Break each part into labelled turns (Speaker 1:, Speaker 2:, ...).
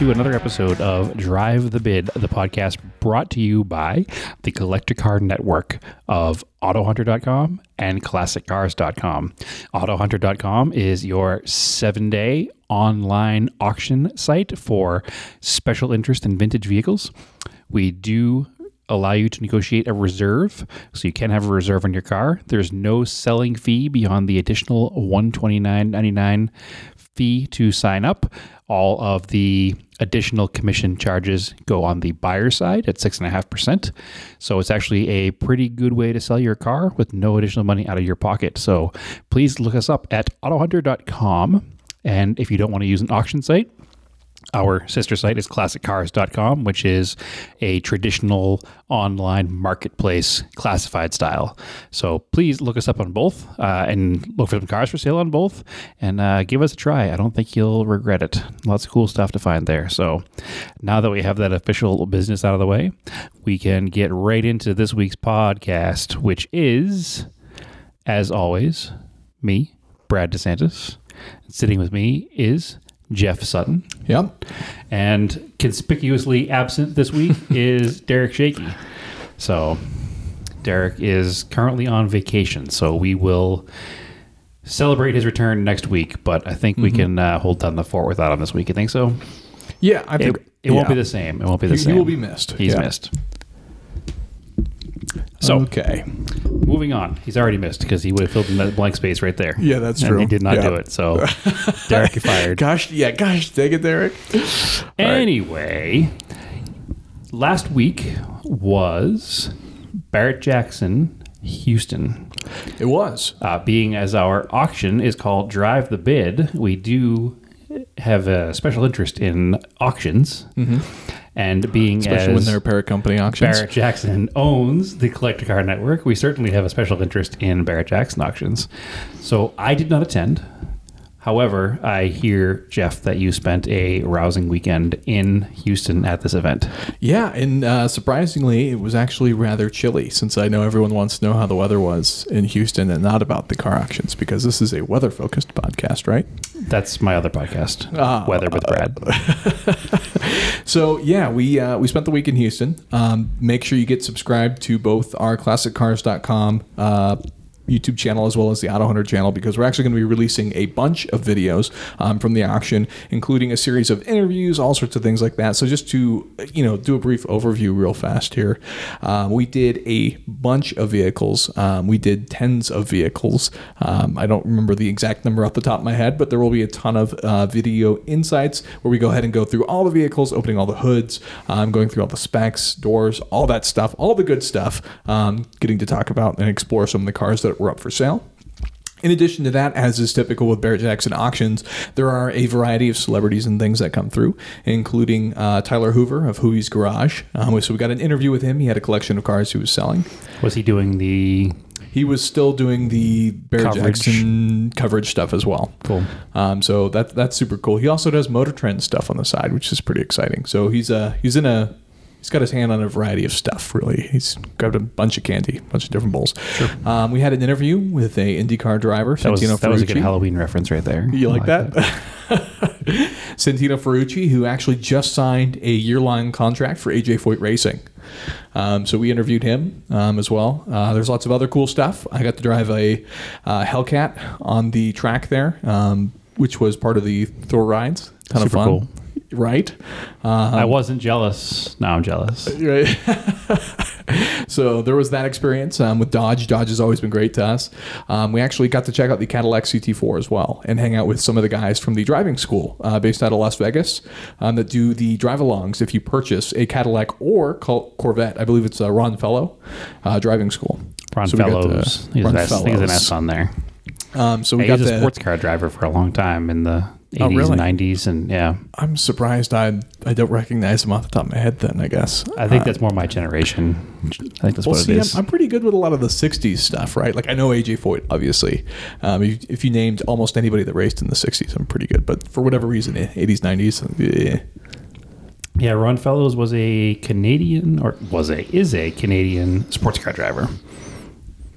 Speaker 1: to another episode of Drive the Bid, the podcast brought to you by the Collector Car Network of AutoHunter.com and ClassicCars.com. AutoHunter.com is your seven day online auction site for special interest in vintage vehicles. We do allow you to negotiate a reserve, so you can have a reserve on your car. There's no selling fee beyond the additional $129.99 fee to sign up. All of the additional commission charges go on the buyer side at 6.5%. So it's actually a pretty good way to sell your car with no additional money out of your pocket. So please look us up at autohunter.com. And if you don't want to use an auction site, our sister site is classiccars.com, which is a traditional online marketplace classified style. So please look us up on both uh, and look for some cars for sale on both and uh, give us a try. I don't think you'll regret it. Lots of cool stuff to find there. So now that we have that official business out of the way, we can get right into this week's podcast, which is, as always, me, Brad DeSantis. Sitting with me is Jeff Sutton.
Speaker 2: Yep.
Speaker 1: And conspicuously absent this week is Derek Shaky. So Derek is currently on vacation. So we will celebrate his return next week. But I think we can uh, hold down the fort without him this week. You think so?
Speaker 2: Yeah, I think
Speaker 1: It, it won't be the same. It won't be the
Speaker 2: He- he
Speaker 1: same.
Speaker 2: will be missed.
Speaker 1: He's
Speaker 2: Yeah.
Speaker 1: missed. So
Speaker 2: okay.
Speaker 1: moving on. He's already missed because he would have filled in that blank space right there.
Speaker 2: Yeah, that's
Speaker 1: and
Speaker 2: true.
Speaker 1: he did not
Speaker 2: Yeah.
Speaker 1: do it. So Derek, you're fired.
Speaker 2: Gosh, yeah, gosh, take it, Derek. right.
Speaker 1: Anyway, last week was Barrett Jackson, Houston.
Speaker 2: It was.
Speaker 1: Uh, being as our auction is called Drive the Bid, we do have a special interest in auctions. And being
Speaker 2: Mm-hmm. Especially when they're parent company auctions.
Speaker 1: Barrett Jackson owns the Collector Car Network, we certainly have a special interest in Barrett Jackson auctions. So I did not attend. However, I hear, Jeff, that you spent a rousing weekend in Houston at this event.
Speaker 2: Yeah, and uh, surprisingly, it was actually rather chilly since I know everyone wants to know how the weather was in Houston and not about the car auctions because this is a weather focused podcast, right?
Speaker 1: That's my other podcast,
Speaker 2: Ah.
Speaker 1: Weather with Brad.
Speaker 2: So yeah, we uh, we spent the week in Houston. Um, make sure you get subscribed to both our ClassicCars.com uh, YouTube channel as well as the Auto Hunter channel because we're actually going to be releasing a bunch of videos um, from the auction, including a series of interviews, all sorts of things like that. So just to you know do a brief overview real fast here, um, we did a bunch of vehicles. Um, we did tens of vehicles. Um, I don't remember the exact number off the top of my head, but there will be a ton of uh, video insights where we go ahead and go through all the vehicles, opening all the hoods, um, going through all the specs, doors, all that stuff, all the good stuff, um, getting to talk about and explore some of the cars that were up for sale. In addition to that, as is typical with Barrett Jackson auctions, there are a variety of celebrities and things that come through, including uh, Tyler Hoover of Hoovie's Garage. Um, so we got an interview with him. He had a collection of cars he was selling.
Speaker 1: Was he doing the
Speaker 2: He was still doing the Barrett
Speaker 1: Coverage.
Speaker 2: Jackson coverage stuff as well.
Speaker 1: Cool.
Speaker 2: Um, so that that's super cool. He also does Motor Trend stuff on the side, which is pretty exciting. So he's uh he's in a he's got his hand on a variety of stuff. Really, he's grabbed a bunch of candy, a bunch of different bowls. Sure. Um, we had an interview with a IndyCar driver,
Speaker 1: That was,
Speaker 2: Santino
Speaker 1: that was a good
Speaker 2: Ferrucci.
Speaker 1: Halloween reference right there.
Speaker 2: You
Speaker 1: I
Speaker 2: like that? Santino Ferrucci, who actually just signed a year-long contract for AJ Foyt Racing. Um, so we interviewed him um, as well. Uh, there's lots of other cool stuff. I got to drive a uh, Hellcat on the track there, um, which was part of the thrill rides. Kind of fun,
Speaker 1: cool.
Speaker 2: Right?
Speaker 1: I wasn't jealous. Now I'm jealous.
Speaker 2: Right. so there was that experience um, with Dodge. Dodge has always been great to us. Um, we actually got to check out the Cadillac CT4 as well and hang out with some of the guys from the driving school uh, based out of Las Vegas um, that do the drive-alongs if you purchase a Cadillac or Corvette. I believe it's uh, Ron Fellow uh, driving school.
Speaker 1: Ron
Speaker 2: So
Speaker 1: Fellows. He's
Speaker 2: Ron
Speaker 1: an S, there's an S on there.
Speaker 2: Um, so we
Speaker 1: He
Speaker 2: got
Speaker 1: was a
Speaker 2: the.
Speaker 1: sports car driver for a long time in the 80s
Speaker 2: Oh, really?
Speaker 1: and 90s. And yeah,
Speaker 2: I'm surprised I I don't recognize them off the top of my head. Then I guess
Speaker 1: I think
Speaker 2: Uh,
Speaker 1: that's more my generation. I think that's
Speaker 2: Well,
Speaker 1: what
Speaker 2: see,
Speaker 1: it
Speaker 2: I'm. I'm pretty good with a lot of the '60s stuff, right? Like I know AJ Foyt, obviously. Um, if, if you named almost anybody that raced in the '60s, I'm pretty good. But for whatever reason, eh, '80s, '90s, eh.
Speaker 1: Yeah, Ron Fellows was a Canadian, or was a is a Canadian sports car driver.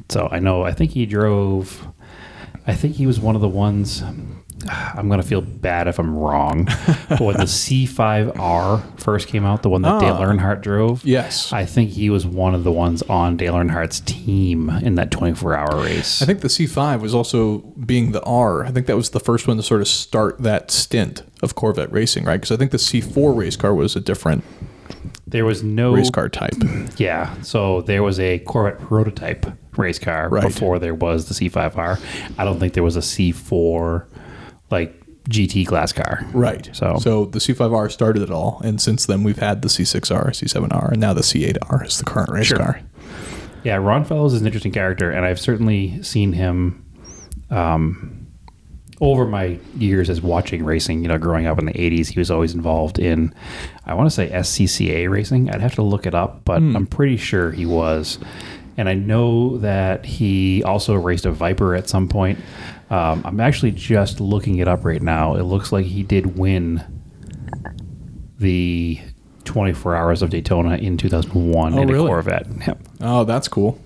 Speaker 1: So I know. I think he drove. I think he was one of the ones I'm gonna feel bad if I'm wrong. but when the C5R first came out, the one that Dale
Speaker 2: Ah.
Speaker 1: Earnhardt drove,
Speaker 2: Yes.
Speaker 1: I think he was one of the ones on Dale Earnhardt's team in that 24 hour race.
Speaker 2: I think the C5 was also being the R. I think that was the first one to sort of start that stint of Corvette racing, right? Because I think the C4 race car was a different
Speaker 1: there was no
Speaker 2: race car type.
Speaker 1: Yeah, so there was a Corvette prototype race car
Speaker 2: Right.
Speaker 1: before there was the C5R. I don't think there was a C4 like GT class car.
Speaker 2: Right.
Speaker 1: So-
Speaker 2: so the C5R started it all, and since then we've had the C6R, C7R, and now the C8R is the current race
Speaker 1: Sure.
Speaker 2: car.
Speaker 1: Yeah, Ron Fellows is an interesting character, and I've certainly seen him um, over my years as watching racing. You know, growing up in the '80s, he was always involved in, I want to say SCCA racing. I'd have to look it up, but I'm pretty sure he was. And I know that he also raced a Viper at some point. Um, I'm actually just looking it up right now. It looks like he did win the 24 Hours of Daytona in 2001
Speaker 2: Oh,
Speaker 1: in
Speaker 2: really?
Speaker 1: a Corvette. Yep.
Speaker 2: Oh, that's cool.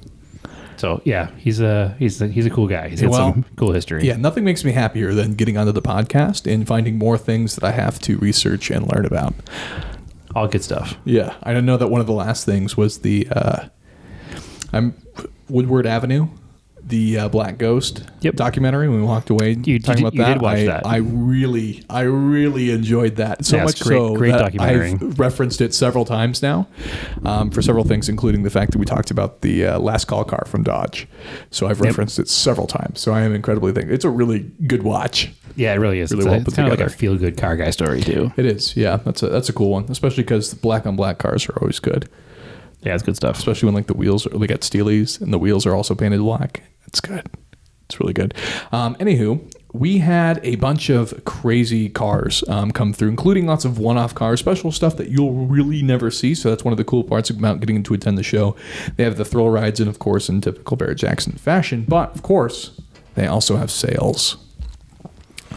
Speaker 1: So yeah, he's a he's a, he's a cool guy. He's got
Speaker 2: Well,
Speaker 1: some cool history.
Speaker 2: Yeah, nothing makes me happier than getting onto the podcast and finding more things that I have to research and learn about.
Speaker 1: all good stuff.
Speaker 2: Yeah, I know that one of the last things was the uh, I'm Woodward Avenue, the uh, Black Ghost
Speaker 1: Yep.
Speaker 2: documentary. When we walked away,
Speaker 1: You-
Speaker 2: talking
Speaker 1: you
Speaker 2: about
Speaker 1: you
Speaker 2: that,
Speaker 1: did watch
Speaker 2: I,
Speaker 1: that.
Speaker 2: I really, I really enjoyed that so
Speaker 1: Yeah,
Speaker 2: much
Speaker 1: great-
Speaker 2: so
Speaker 1: great documentary.
Speaker 2: I've referenced it several times now um, for several things, including the fact that we talked about the uh, last call car from Dodge. So I've referenced it several times. So I am incredibly thankful. It's a really good watch.
Speaker 1: Yeah, it really is.
Speaker 2: Really
Speaker 1: it's
Speaker 2: well
Speaker 1: a- it's kind of like a feel good car guy story too.
Speaker 2: It is, yeah. That's a that's a cool one, especially because black on black cars are always good.
Speaker 1: Yeah, it's good stuff.
Speaker 2: especially when like the wheels are they got steelies and the wheels are also painted black. It's good. It's really good. Um, anywho, we had a bunch of crazy cars um, come through, including lots of one-off cars, special stuff that you'll really never see. So that's one of the cool parts about getting to attend the show. They have the thrill rides, and of course, in typical Barrett Jackson fashion. But of course, they also have sales.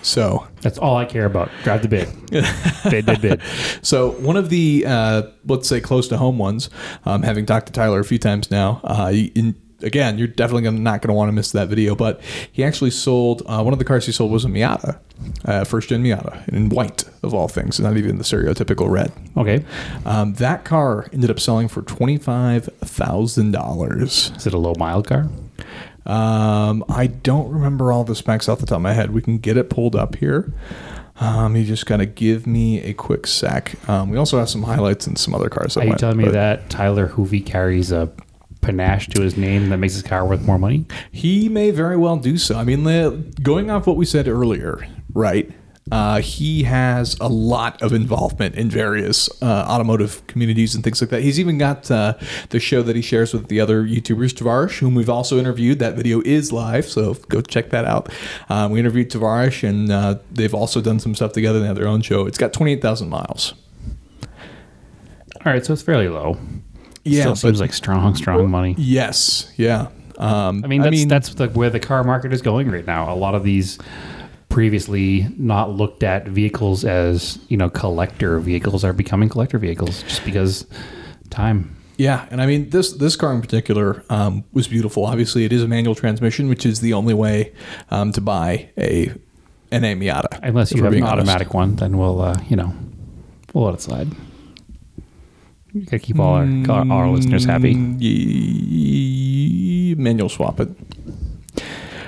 Speaker 2: So
Speaker 1: That's all I care about. Drive the bid. bid, bid, bid.
Speaker 2: So one of the uh, let's say close to home ones, um, having talked to Tyler a few times now, uh, in, again, you're definitely gonna, not going to want to miss that video. But he actually sold uh, one of the cars he sold was a Miata, uh, first gen Miata in white of all things, not even the stereotypical red.
Speaker 1: Okay.
Speaker 2: Um, that car ended up selling for twenty five thousand dollars.
Speaker 1: Is it a low mile car?
Speaker 2: Um, I don't remember all the specs off the top of my head. We can get it pulled up here. Um, you just gotta give me a quick sec. Um, we also have some highlights and some other cars. That
Speaker 1: Are you
Speaker 2: went,
Speaker 1: telling me that Tyler Hoovie carries a panache to his name that makes his car worth more money?
Speaker 2: he may very well do so? I mean, the, going off what we said earlier, right? Uh, he has a lot of involvement in various uh, automotive communities and things like that. He's even got uh, the show that he shares with the other YouTubers, Tavarish, whom we've also interviewed. That video is live, so go check that out. Um, we interviewed Tavarish, and uh, they've also done some stuff together. They have their own show. It's got 28,000 miles.
Speaker 1: All right, so it's fairly low.
Speaker 2: Yeah,
Speaker 1: Still seems like strong, strong money.
Speaker 2: Yes, yeah. Um,
Speaker 1: I mean, that's that's the, where the car market is going right now. A lot of these previously not looked at vehicles as you know collector vehicles are becoming collector vehicles just because time.
Speaker 2: Yeah, and I mean this this car in particular um, was beautiful. Obviously, it is a manual transmission, which is the only way um, to buy a NA Miata.
Speaker 1: Unless you have an
Speaker 2: honest.
Speaker 1: automatic one, then we'll uh, you know we'll let it slide. You gotta keep all our all our listeners happy.
Speaker 2: Mm, manual swap it.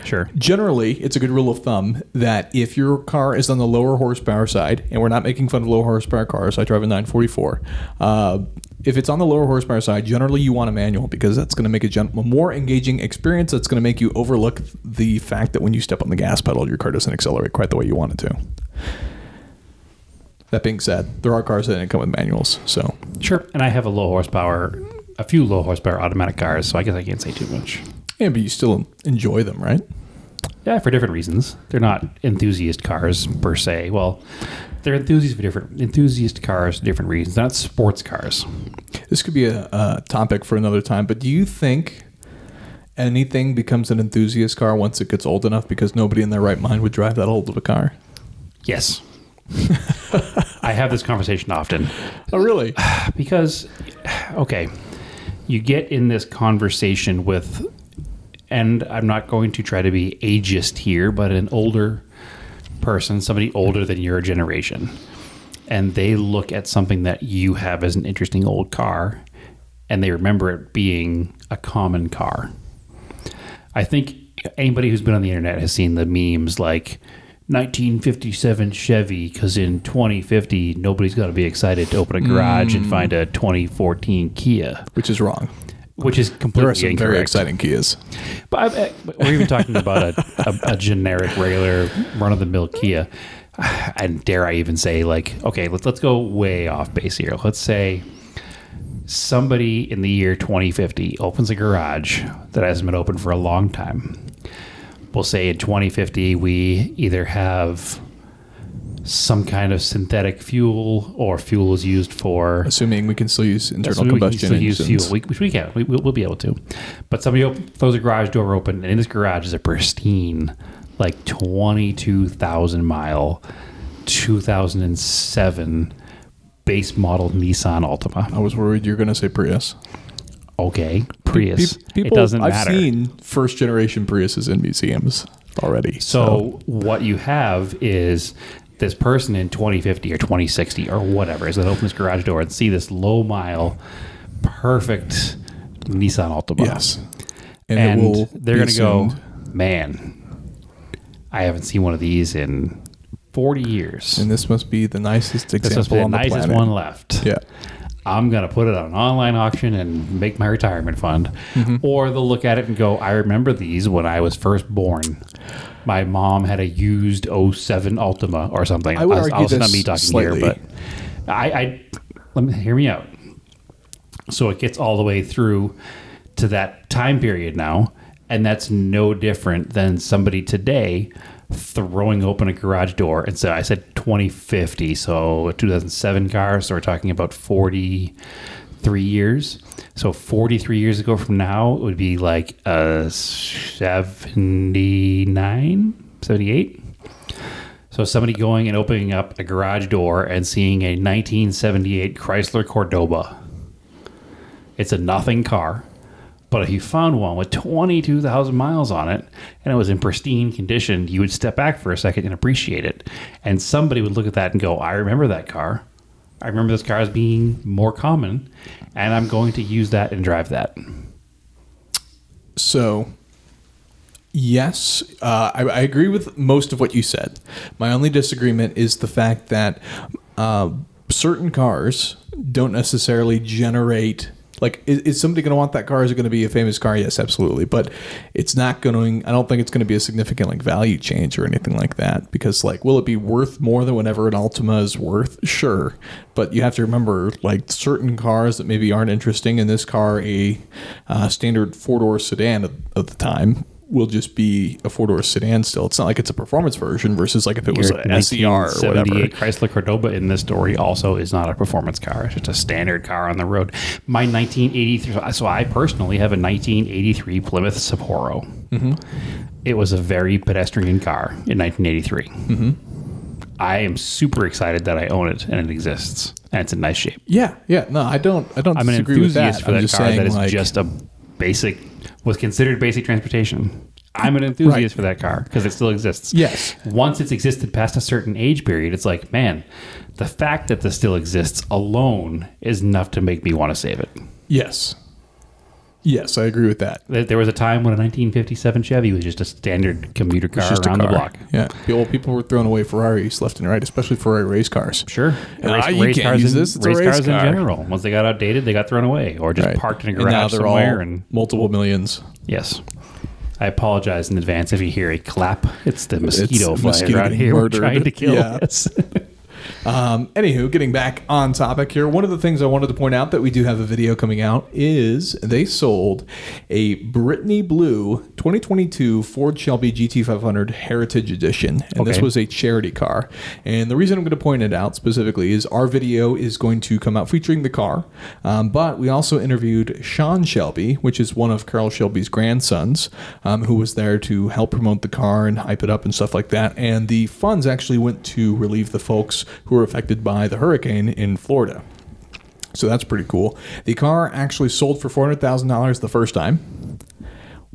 Speaker 1: Sure.
Speaker 2: Generally, it's a good rule of thumb that if your car is on the lower horsepower side, and we're not making fun of low horsepower cars, I drive a 944. Uh, if it's on the lower horsepower side, generally you want a manual because that's going to make a, gen- a more engaging experience. That's going to make you overlook the fact that when you step on the gas pedal, your car doesn't accelerate quite the way you want it to. That being said, there are cars that didn't come with manuals, so
Speaker 1: Sure. And I have a low horsepower, a few low horsepower automatic cars, so I guess I can't say too much.
Speaker 2: yeah, but you still enjoy them, right?
Speaker 1: Yeah, for different reasons. They're not enthusiast cars per se. Well, they're enthusiasts for different enthusiast cars, for different reasons. They're not sports cars.
Speaker 2: This could be a, a topic for another time, but do you think anything becomes an enthusiast car once it gets old enough because nobody in their right mind would drive that old of a car?
Speaker 1: Yes. I have this conversation often
Speaker 2: Oh, really?
Speaker 1: because, okay, you get in this conversation with, and I'm not going to try to be ageist here, but an older person, somebody older than your generation, and they look at something that you have as an interesting old car, and they remember it being a common car. I think anybody who's been on the internet has seen the memes like 1957 Chevy because in 2050 nobody's going to be excited to open a garage and mm. find a 2014 Kia,
Speaker 2: which is wrong.
Speaker 1: which is
Speaker 2: There are
Speaker 1: completely
Speaker 2: some
Speaker 1: incorrect.
Speaker 2: very exciting Kias.
Speaker 1: But I, I, eh, but we're even talking about a, a, a generic, regular, run of the mill Kia. And dare I even say, like, okay, let's let's go way off base here. Let's say somebody in the year 2050 opens a garage that hasn't been open for a long time. We'll say in 2050 we either have some kind of synthetic fuel or fuel is used for
Speaker 2: Assuming we can still use internal
Speaker 1: we
Speaker 2: combustion
Speaker 1: still use fuel, we, which we can. We, we'll, we'll be able to. But somebody op- throws a garage door open, and in this garage is a pristine, like 22,000 mile, 2007 base model Nissan Altima.
Speaker 2: I was worried you're going to say Prius.
Speaker 1: Okay, Prius.
Speaker 2: Pe-
Speaker 1: it doesn't
Speaker 2: I've
Speaker 1: matter.
Speaker 2: seen first generation Priuses in museums already.
Speaker 1: So what you have is this person in 2050 or 2060 or whatever is going to open this garage door and see this low mile, perfect Nissan Altima.
Speaker 2: yes, and,
Speaker 1: and they're going to go, man, I haven't seen one of these in 40 years.
Speaker 2: And this must be the nicest
Speaker 1: this
Speaker 2: example
Speaker 1: must be the
Speaker 2: on the
Speaker 1: nicest
Speaker 2: planet.
Speaker 1: one left.
Speaker 2: Yeah.
Speaker 1: I'm going to put it on an online auction and make my retirement fund.
Speaker 2: Mm-hmm.
Speaker 1: Or they'll look at it and go, I remember these when I was first born. My mom had a used 07 Altima or something.
Speaker 2: I would
Speaker 1: I'll-
Speaker 2: argue
Speaker 1: I'll- not me talking
Speaker 2: slightly.
Speaker 1: here, but I, I let me hear me out. So it gets all the way through to that time period now, and that's no different than somebody today throwing open a garage door and so I said 2050, so a 2007 car, so we're talking about 43 years. So 43 years ago from now, it would be like a 79, 78. So somebody going and opening up a garage door and seeing a 1978 Chrysler Cordoba. It's a nothing car, but if you found one with 22,000 miles on it and it was in pristine condition, you would step back for a second and appreciate it. And somebody would look at that and go, "I remember that car. I remember this car as being more common, and I'm going to use that and drive that."
Speaker 2: So, yes, uh, I, I agree with most of what you said. My only disagreement is the fact that uh, certain cars don't necessarily generate. Like, is, is somebody going to want that car? Is it going to be a famous car? Yes, absolutely. But it's not going I don't think it's going to be a significant, like, value change or anything like that. Because, like, will it be worth more than whatever an Altima is worth? Sure. But you have to remember, like, certain cars that maybe aren't interesting in this car, a uh, standard four door sedan at, at the time, will just be a four door sedan still. It's not like it's a performance version versus like if it was
Speaker 1: Your
Speaker 2: an SER or whatever.
Speaker 1: Chrysler Cordoba in this story also is not a performance car. It's just a standard car on the road. My 1983, so I personally have a 1983 Plymouth Sapporo.
Speaker 2: Mm-hmm.
Speaker 1: It was a very pedestrian car in 1983.
Speaker 2: Mm-hmm.
Speaker 1: I am super excited that I own it and it exists and it's in nice shape.
Speaker 2: Yeah, yeah. No, I don't. I don't
Speaker 1: I'm an enthusiast
Speaker 2: that.
Speaker 1: for
Speaker 2: I'm
Speaker 1: that car
Speaker 2: saying,
Speaker 1: that is
Speaker 2: like,
Speaker 1: just a basic, was considered basic transportation. I'm an enthusiast for that car because it still exists.
Speaker 2: Yes.
Speaker 1: Once it's existed past a certain age period, it's like, man, the fact that this still exists alone is enough to make me want to save it.
Speaker 2: yes, yes. I agree with that.
Speaker 1: There was a time when a 1957 Chevy was just a standard commuter car
Speaker 2: just a
Speaker 1: around the
Speaker 2: car.
Speaker 1: block.
Speaker 2: Yeah. People, people were throwing away Ferraris left and right, especially Ferrari race cars.
Speaker 1: Sure.
Speaker 2: Ah, you can't use
Speaker 1: in,
Speaker 2: this. It's a
Speaker 1: race,
Speaker 2: race
Speaker 1: cars in general. Once they got outdated, they got thrown away or just
Speaker 2: Right.
Speaker 1: parked in a
Speaker 2: And now
Speaker 1: garage
Speaker 2: they're
Speaker 1: somewhere.
Speaker 2: all
Speaker 1: and
Speaker 2: multiple millions.
Speaker 1: Yes. I apologize in advance if you hear a clap. It's the mosquito
Speaker 2: It's
Speaker 1: flying
Speaker 2: mosquito getting
Speaker 1: here. We're trying to kill
Speaker 2: Yeah.
Speaker 1: us.
Speaker 2: Um, anywho, getting back on topic here, one of the things I wanted to point out that we do have a video coming out is they sold a Brittany Blue 2022 Ford Shelby GT500 Heritage Edition, and this was a charity car. And the reason I'm going to point it out specifically is our video is going to come out featuring the car, um, but we also interviewed Sean Shelby, which is one of Carroll Shelby's grandsons, um, who was there to help promote the car and hype it up and stuff like that. And the funds actually went to relieve the folks who were affected by the hurricane in Florida. So that's pretty cool. The car actually sold for $400,000 the first time,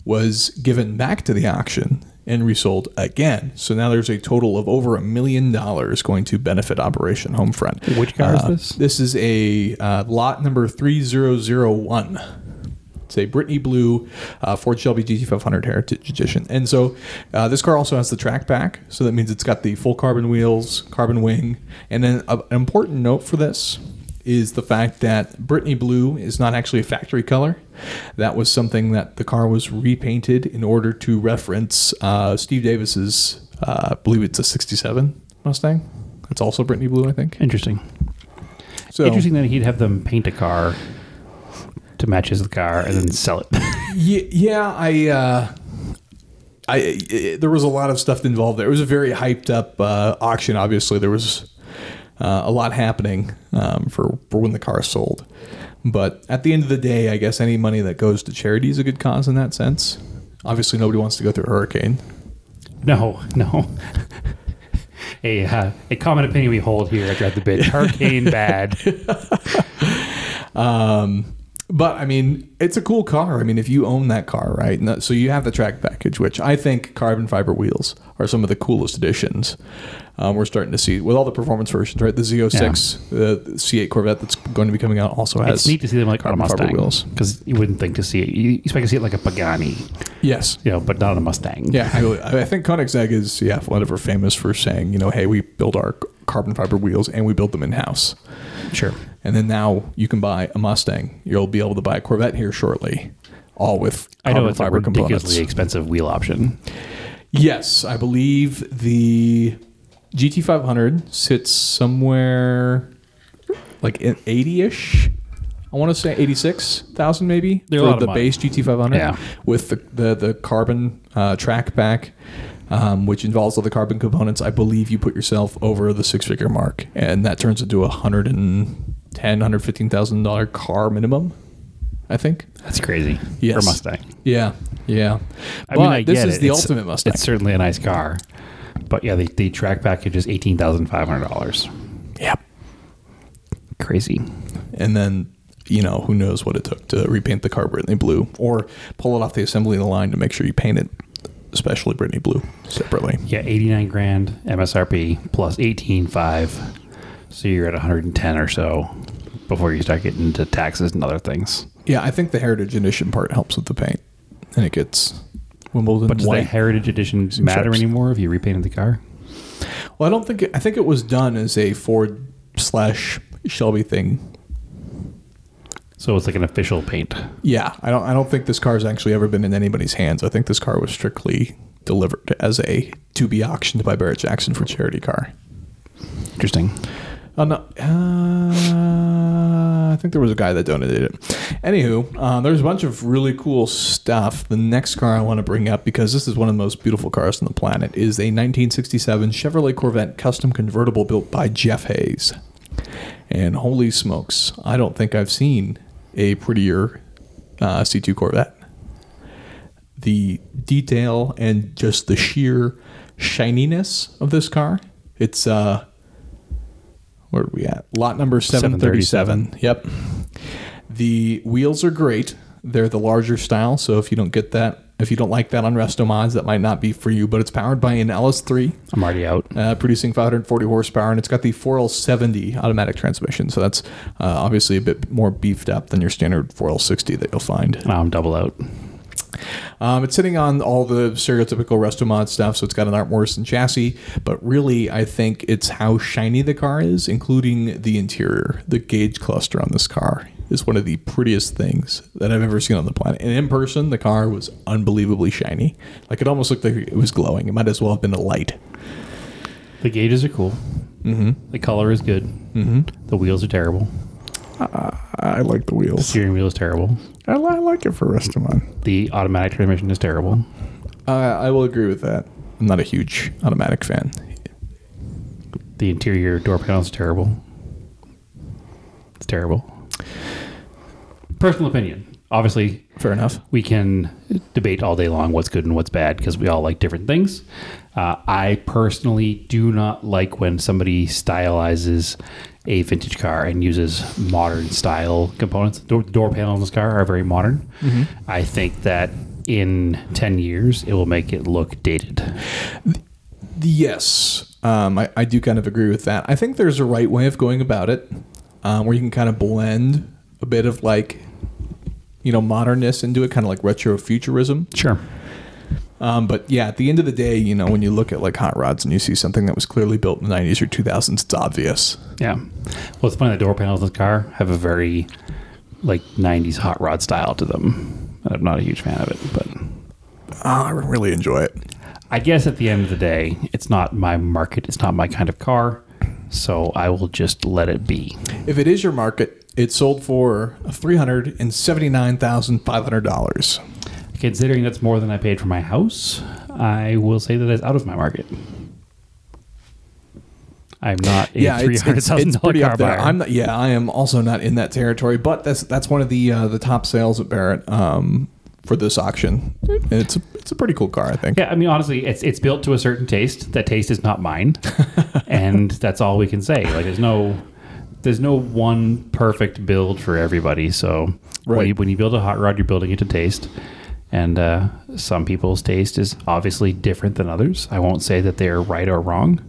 Speaker 2: was given back to the auction and resold again. So now there's a total of over a million dollars going to benefit Operation Homefront.
Speaker 1: Which car is
Speaker 2: Uh,
Speaker 1: this?
Speaker 2: This is a uh, lot number 3001. It's a Brittany Blue uh, Ford Shelby GT500 Heritage Edition. And so uh, this car also has the track pack. So that means it's got the full carbon wheels, carbon wing. And then a, an important note for this is the fact that Brittany Blue is not actually a factory color. That was something that the car was repainted in order to reference uh, Steve Davis's, uh, I believe it's a 67 Mustang. It's also Brittany Blue, I think.
Speaker 1: Interesting.
Speaker 2: So
Speaker 1: Interesting that he'd have them paint a car to match his car and then sell it.
Speaker 2: Yeah, yeah I, uh, I, i there was a lot of stuff involved there. It was a very hyped up uh, auction. Obviously, there was uh, a lot happening um, for for when the car sold. But at the end of the day, I guess any money that goes to charity is a good cause in that sense. Obviously, nobody wants to go through a hurricane.
Speaker 1: no, no. A, uh, a common opinion we hold here at Drive the Bid: hurricane bad.
Speaker 2: Um, but I mean, it's a cool car. I mean, if you own that car, right? that- So you have the track package, which I think carbon fiber wheels are some of the coolest additions. Um, we're starting to see with all the performance versions, right? The Z06, the C8 Corvette that's going to be coming out also has.
Speaker 1: It's neat to see them like on a
Speaker 2: carbon fiber
Speaker 1: Mustang
Speaker 2: wheels.
Speaker 1: because you wouldn't think to see it. You expect to see it like a Pagani,
Speaker 2: Yes.
Speaker 1: you know, but not on a Mustang.
Speaker 2: Yeah, I, I think Koenigsegg is yeah whatever famous for saying you know hey we build our carbon fiber wheels and we build them in house,
Speaker 1: sure.
Speaker 2: And then now you can buy a Mustang. You'll be able to buy a Corvette here shortly, all with
Speaker 1: I know it's a
Speaker 2: fiber
Speaker 1: ridiculously
Speaker 2: components.
Speaker 1: expensive wheel option.
Speaker 2: Yes, I believe the GT500 sits somewhere like in 80ish. I want to say 86,000 maybe
Speaker 1: They're a
Speaker 2: for the base GT500
Speaker 1: Yeah.
Speaker 2: with the, the, the carbon uh, track pack, um, which involves all the carbon components. I believe you put yourself over the six figure mark, and that turns into a hundred and ten, hundred fifteen thousand dollar car minimum. I think.
Speaker 1: That's crazy
Speaker 2: Yes.
Speaker 1: for Mustang.
Speaker 2: Yeah, yeah.
Speaker 1: I
Speaker 2: but
Speaker 1: mean, I
Speaker 2: this is
Speaker 1: it.
Speaker 2: the
Speaker 1: It's-
Speaker 2: ultimate Mustang.
Speaker 1: It's certainly a nice car, but yeah, the, the track package is eighteen thousand five hundred dollars.
Speaker 2: Yep.
Speaker 1: Crazy.
Speaker 2: and then you know who knows what it took to repaint the car Brittany blue or pull it off the assembly line to make sure you paint it especially Brittany blue separately.
Speaker 1: Yeah, eighty nine grand MSRP plus eighteen five, so you're at one hundred and ten or so before you start getting into taxes and other things.
Speaker 2: Yeah, I think the heritage edition part helps with the paint, and it gets Wimbledon
Speaker 1: But does the. Heritage Edition matter
Speaker 2: stripes.
Speaker 1: anymore if you repainted the car?
Speaker 2: well, I don't think it, I think it was done as a Ford slash Shelby thing.
Speaker 1: So it's like an official paint.
Speaker 2: Yeah, I don't I don't think this car has actually ever been in anybody's hands. I think this car was strictly delivered as a to be auctioned by Barrett Jackson for charity car.
Speaker 1: Interesting.
Speaker 2: Oh, no. Uh, I think there was a guy that donated it. Anywho, uh, there's a bunch of really cool stuff. The next car I want to bring up, because this is one of the most beautiful cars on the planet, is a 1967 Chevrolet Corvette custom convertible built by Jeff Hayes. And holy smokes, I don't think I've seen a prettier uh, C2 Corvette. The detail and just the sheer shininess of this car. It's uh, where are we at? Lot number 737. Yep. The wheels are great. They're the larger style, so if you don't get that, if you don't like that on Resto Mods, that might not be for you, but it's powered by an LS3,
Speaker 1: I'm already out.
Speaker 2: uh, producing 540 horsepower, and it's got the 4L70 automatic transmission, so that's uh, obviously a bit more beefed up than your standard 4L60 that you'll find.
Speaker 1: Now I'm double out.
Speaker 2: Um, it's sitting on all the stereotypical Restomod stuff, so it's got an Art Morrison chassis. But really, I think it's how shiny the car is, including the interior. The gauge cluster on this car is one of the prettiest things that I've ever seen on the planet. And in person, the car was unbelievably shiny. Like it almost looked like it was glowing. It might as well have been a light.
Speaker 1: The gauges are cool. Mm-hmm. The color is good. Mm-hmm. The wheels are terrible.
Speaker 2: I like the wheels.
Speaker 1: Steering wheel is terrible.
Speaker 2: I, li- I like it for Restomod.
Speaker 1: The automatic transmission is terrible.
Speaker 2: Uh, I will agree with that. I'm not a huge automatic fan.
Speaker 1: The interior door panel is terrible. It's terrible. Personal opinion. Obviously,
Speaker 2: Fair enough.
Speaker 1: we can debate all day long what's good and what's bad because we all like different things. Uh, I personally do not like when somebody stylizes a vintage car and uses modern style components. Door, door panels in this car are very modern. I think that in 10 years, it will make it look dated.
Speaker 2: Yes, um, I, I do kind of agree with that. I think there's a right way of going about it, um, where you can kind of blend a bit of like, you know, modernness into it, kind of like retro futurism.
Speaker 1: Sure.
Speaker 2: Um, but yeah, at the end of the day, you know, when you look at like hot rods and you see something that was clearly built in the 90s or 2000s, it's obvious.
Speaker 1: Yeah. Well, it's funny, the door panels of the car have a very like 90s hot rod style to them. I'm not a huge fan of it, but
Speaker 2: Oh, I really enjoy it.
Speaker 1: I guess at the end of the day, it's not my market. It's not my kind of car. So I will just let it be.
Speaker 2: If it is your market, it sold for $379,500.
Speaker 1: Considering that's more than I paid for my house, I will say that it's out of my market. I'm not a
Speaker 2: yeah,
Speaker 1: three hundred thousand dollar car buyer.
Speaker 2: I'm not. Yeah, I am also not in that territory, but that's that's one of the uh, the top sales at Barrett um, for this auction. And it's a, it's a pretty cool car, I think.
Speaker 1: yeah, I mean, honestly, it's it's built to a certain taste. That taste is not mine, and that's all we can say. Like, there's no there's no one perfect build for everybody. So when
Speaker 2: Right.
Speaker 1: you when you build a hot rod, you're building it to taste. And uh, some people's taste is obviously different than others. I won't say that they're right or wrong.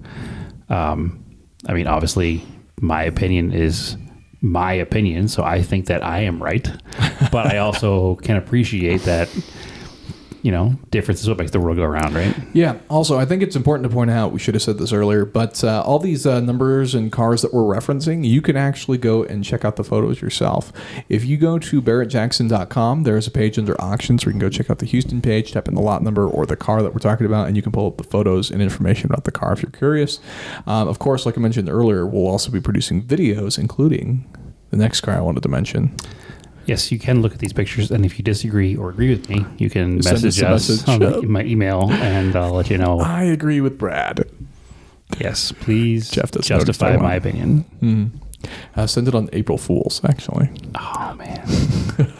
Speaker 1: Um, I mean, obviously, my opinion is my opinion, so I think that I am right. but I also can appreciate that, you know, difference is what makes the world go around, right?
Speaker 2: Yeah. Also, I think it's important to point out. We should have said this earlier, but uh, all these uh, numbers and cars that we're referencing, you can actually go and check out the photos yourself. If you go to barrettjackson.com, there's a page under auctions where you can go check out the Houston page, type in the lot number or the car that we're talking about, and you can pull up the photos and information about the car if you're curious. Um, of course, like I mentioned earlier, we'll also be producing videos, including the next car I wanted to mention.
Speaker 1: Yes, you can look at these pictures, and if you disagree or agree with me, you can
Speaker 2: Send
Speaker 1: message us
Speaker 2: message.
Speaker 1: on my email, and I'll let you know.
Speaker 2: I agree with Brad.
Speaker 1: Yes, please
Speaker 2: Jeff
Speaker 1: justify my opinion.
Speaker 2: Uh, send it on April Fools, actually.
Speaker 1: Oh man,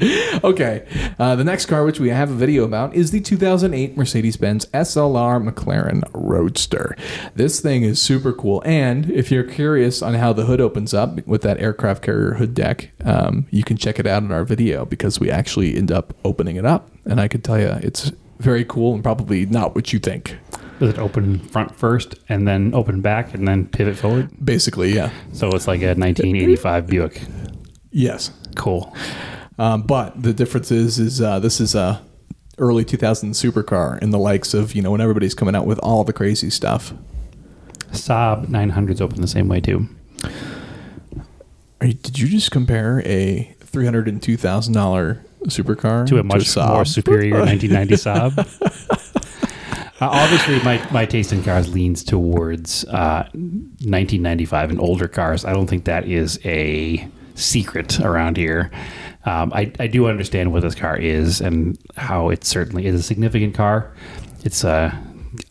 Speaker 2: Okay. Uh, the next car, which we have a video about, is the 2008 Mercedes Benz SLR McLaren Roadster. This thing is super cool. And if you're curious on how the hood opens up with that aircraft carrier hood deck, um, you can check it out in our video because we actually end up opening it up. And I can tell you, it's very cool and probably not what you think.
Speaker 1: does it open front first, and then open back, and then pivot forward?
Speaker 2: Basically, yeah.
Speaker 1: So it's like a 1985 Buick.
Speaker 2: Yes.
Speaker 1: Cool.
Speaker 2: Um, but the difference is, is uh, this is a early 2000 supercar in the likes of, you know, when everybody's coming out with all the crazy stuff.
Speaker 1: Saab 900s open the same way too.
Speaker 2: Are you, did you just compare a three hundred and two thousand dollar supercar
Speaker 1: to a much
Speaker 2: Saab?
Speaker 1: more superior 1990 Saab. Uh, obviously, my, my taste in cars leans towards uh, 1995 and older cars. I don't think that is a secret around here. Um, I, I do understand what this car is and how it certainly is a significant car. It's uh,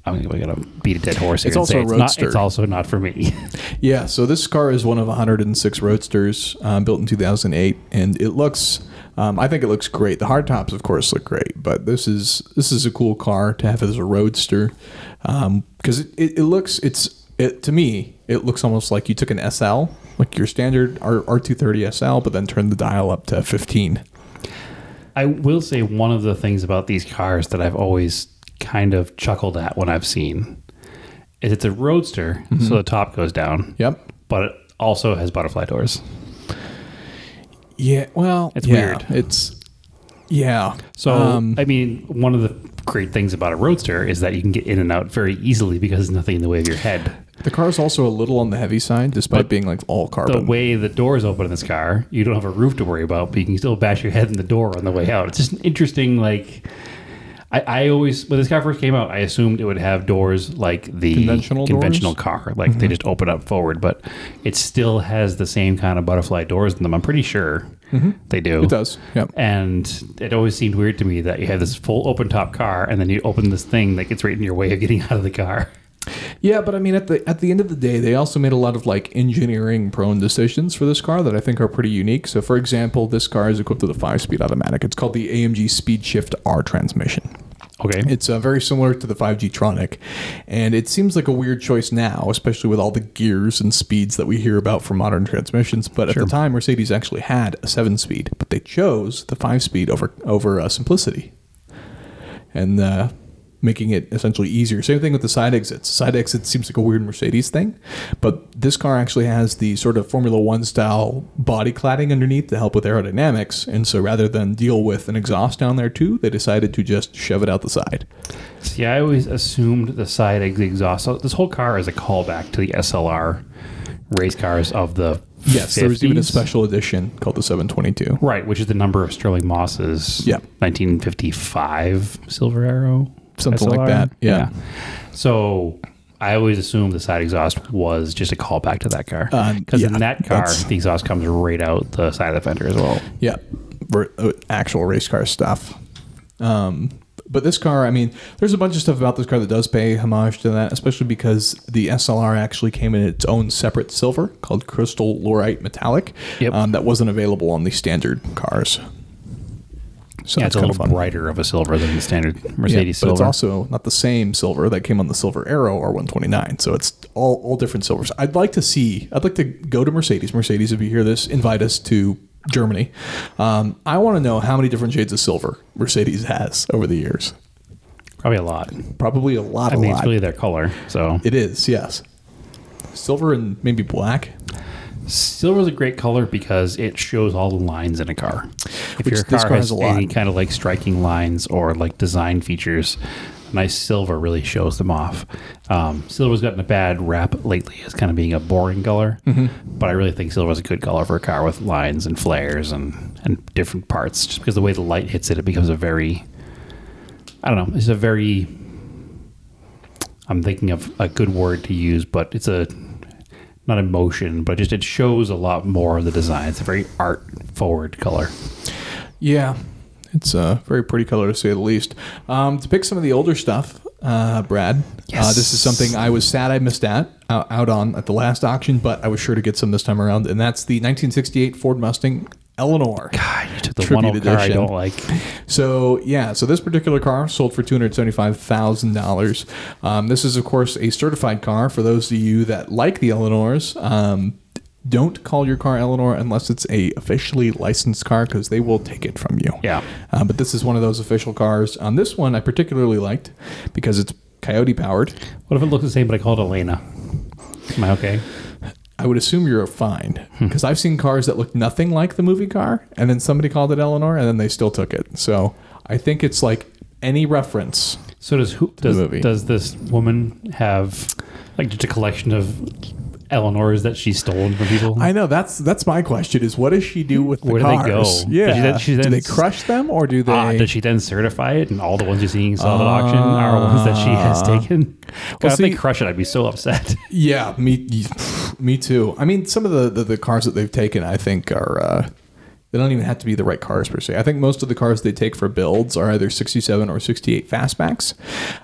Speaker 1: I'm going to beat a dead horse here.
Speaker 2: It's
Speaker 1: and
Speaker 2: also
Speaker 1: it's not, it's also not for me.
Speaker 2: Yeah, so this car is one of 106 roadsters um, built in 2008, and it looks. Um, I think it looks great. The hardtops, of course, look great, but this is this is a cool car to have as a roadster because it, it, it looks it's it to me it looks almost like you took an SL like your standard R R230 SL, but then turned the dial up to 15.
Speaker 1: I will say one of the things about these cars that I've always kind of chuckled at when I've seen is it's a roadster, so the top goes down,
Speaker 2: Yep.
Speaker 1: but it also has butterfly doors.
Speaker 2: Yeah. Well,
Speaker 1: It's
Speaker 2: yeah,
Speaker 1: weird.
Speaker 2: It's yeah.
Speaker 1: So
Speaker 2: Um,
Speaker 1: I mean, one of the great things about a roadster is that you can get in and out very easily because there's nothing in the way of your head.
Speaker 2: The car is also a little on the heavy side, despite
Speaker 1: But
Speaker 2: being like all carbon.
Speaker 1: The way the doors open in this car, you don't have a roof to worry about, but you can still bash your head in the door on the way out. It's just an interesting, like. I, I always when this car first came out, I assumed it would have doors like the
Speaker 2: Conventional
Speaker 1: conventional
Speaker 2: doors?
Speaker 1: car, like they mm-hmm. just open up forward, but it still has the same kind of butterfly doors in them. I'm pretty sure mm-hmm. they do.
Speaker 2: it does. Yep.
Speaker 1: And it always seemed weird to me that you have this full open top car and then you open this thing that gets right in your way of getting out of the car.
Speaker 2: Yeah, but I mean, at the at the end of the day, they also made a lot of like engineering prone decisions for this car that I think are pretty unique. So, for example, this car is equipped with a five speed automatic. It's called the AMG Speed Shift R transmission.
Speaker 1: Okay.
Speaker 2: It's uh, very similar to the 5G Tronic, and it seems like a weird choice now, especially with all the gears and speeds that we hear about for modern transmissions. But at the time, Mercedes actually had a seven speed, but they chose the five speed over over uh, simplicity. and uh, making it essentially easier. Same thing with the side exits. Side exits seems like a weird Mercedes thing, but this car actually has the sort of Formula One style body cladding underneath to help with aerodynamics. And so rather than deal with an exhaust down there too, they decided to just shove it out the side.
Speaker 1: See, I always assumed the side exit exhaust. So this whole car is a callback to the SLR race cars of the
Speaker 2: Yes, there was even a special edition called the 722.
Speaker 1: Right, which is the number of Stirling Moss's
Speaker 2: Yeah.
Speaker 1: 1955 Silver Arrow.
Speaker 2: Something like that, yeah.
Speaker 1: So I always assumed the side exhaust was just a callback to that car. Because
Speaker 2: yeah,
Speaker 1: in that car, the exhaust comes right out the side of the fender as well.
Speaker 2: Yeah, uh, actual race car stuff. Um, but this car, I mean, there's a bunch of stuff about this car that does pay homage to that, especially because the SLR actually came in its own separate silver called Crystal Laurite Metallic.
Speaker 1: Yep.
Speaker 2: Um, that wasn't available on the standard cars. So
Speaker 1: yeah,
Speaker 2: that's
Speaker 1: it's a
Speaker 2: kind
Speaker 1: little
Speaker 2: of fun.
Speaker 1: brighter of a silver than the standard
Speaker 2: Yeah,
Speaker 1: Mercedes
Speaker 2: but it's also not the same silver that came on the Silver Arrow R129. So it's all all different silvers. I'd like to see. I'd like to go to Mercedes. Mercedes, if you hear this, invite us to Germany. Um, I want to know how many different shades of silver Mercedes has over the years.
Speaker 1: Probably a lot.
Speaker 2: Probably a lot.
Speaker 1: I
Speaker 2: a
Speaker 1: mean,
Speaker 2: lot.
Speaker 1: it's really their color. So
Speaker 2: it is. Yes. Silver and maybe black.
Speaker 1: silver is a great color because it shows all the lines in a car. If
Speaker 2: Which
Speaker 1: your
Speaker 2: this
Speaker 1: car
Speaker 2: car
Speaker 1: has
Speaker 2: has a lot.
Speaker 1: any kind of like striking lines or like design features, nice silver really shows them off. Um, silver's gotten a bad rap lately as kind of being a boring color,
Speaker 2: Mm-hmm.
Speaker 1: but I really think silver is a good color for a car with lines and flares and and different parts. Just because the way the light hits it, it becomes a very I don't know. It's a very. I'm thinking of a good word to use, but it's a not emotion, but just it shows a lot more of the design. It's a very art forward color.
Speaker 2: Yeah, it's a very pretty color to say the least. Um, to pick some of the older stuff, uh, Brad, uh, this is something I was sad I missed out, out out on at the last auction, but I was sure to get some this time around, and that's the 1968 Ford Mustang Eleanor.
Speaker 1: God, you took the one old car I don't like.
Speaker 2: So yeah, so this particular car sold for two hundred seventy-five thousand dollars. Um, this is, of course, a certified car. For those of you that like the Eleanors, um, don't call your car Eleanor unless it's a officially licensed car because they will take it from you.
Speaker 1: Yeah.
Speaker 2: Uh, but this is one of those official cars. On this one, I particularly liked because it's Coyote powered.
Speaker 1: What if it looks the same, but I call it Elena? Am I okay?
Speaker 2: I would assume you're fine
Speaker 1: Hmm.
Speaker 2: because I've seen cars that look nothing like the movie car, and then somebody called it Eleanor, and then they still took it. So I think it's like any reference.
Speaker 1: So does who does
Speaker 2: movie.
Speaker 1: does this woman have like just a collection of Eleanors that she's stolen from people?
Speaker 2: I know that's that's my question: is what does she do with the
Speaker 1: Where do they go?
Speaker 2: cars? Yeah,
Speaker 1: she then- she
Speaker 2: do they crush them or do they?
Speaker 1: Ah, does she then certify it, and all the ones you're seeing sold at auction are ones that she has taken? God,
Speaker 2: Well,
Speaker 1: if they crush it, I'd be so upset.
Speaker 2: yeah, me, me too. I mean, some of the, the, the cars that they've taken, I think, are uh, they don't even have to be the right cars per se. I think most of the cars they take for builds are either 67 or 68 fastbacks.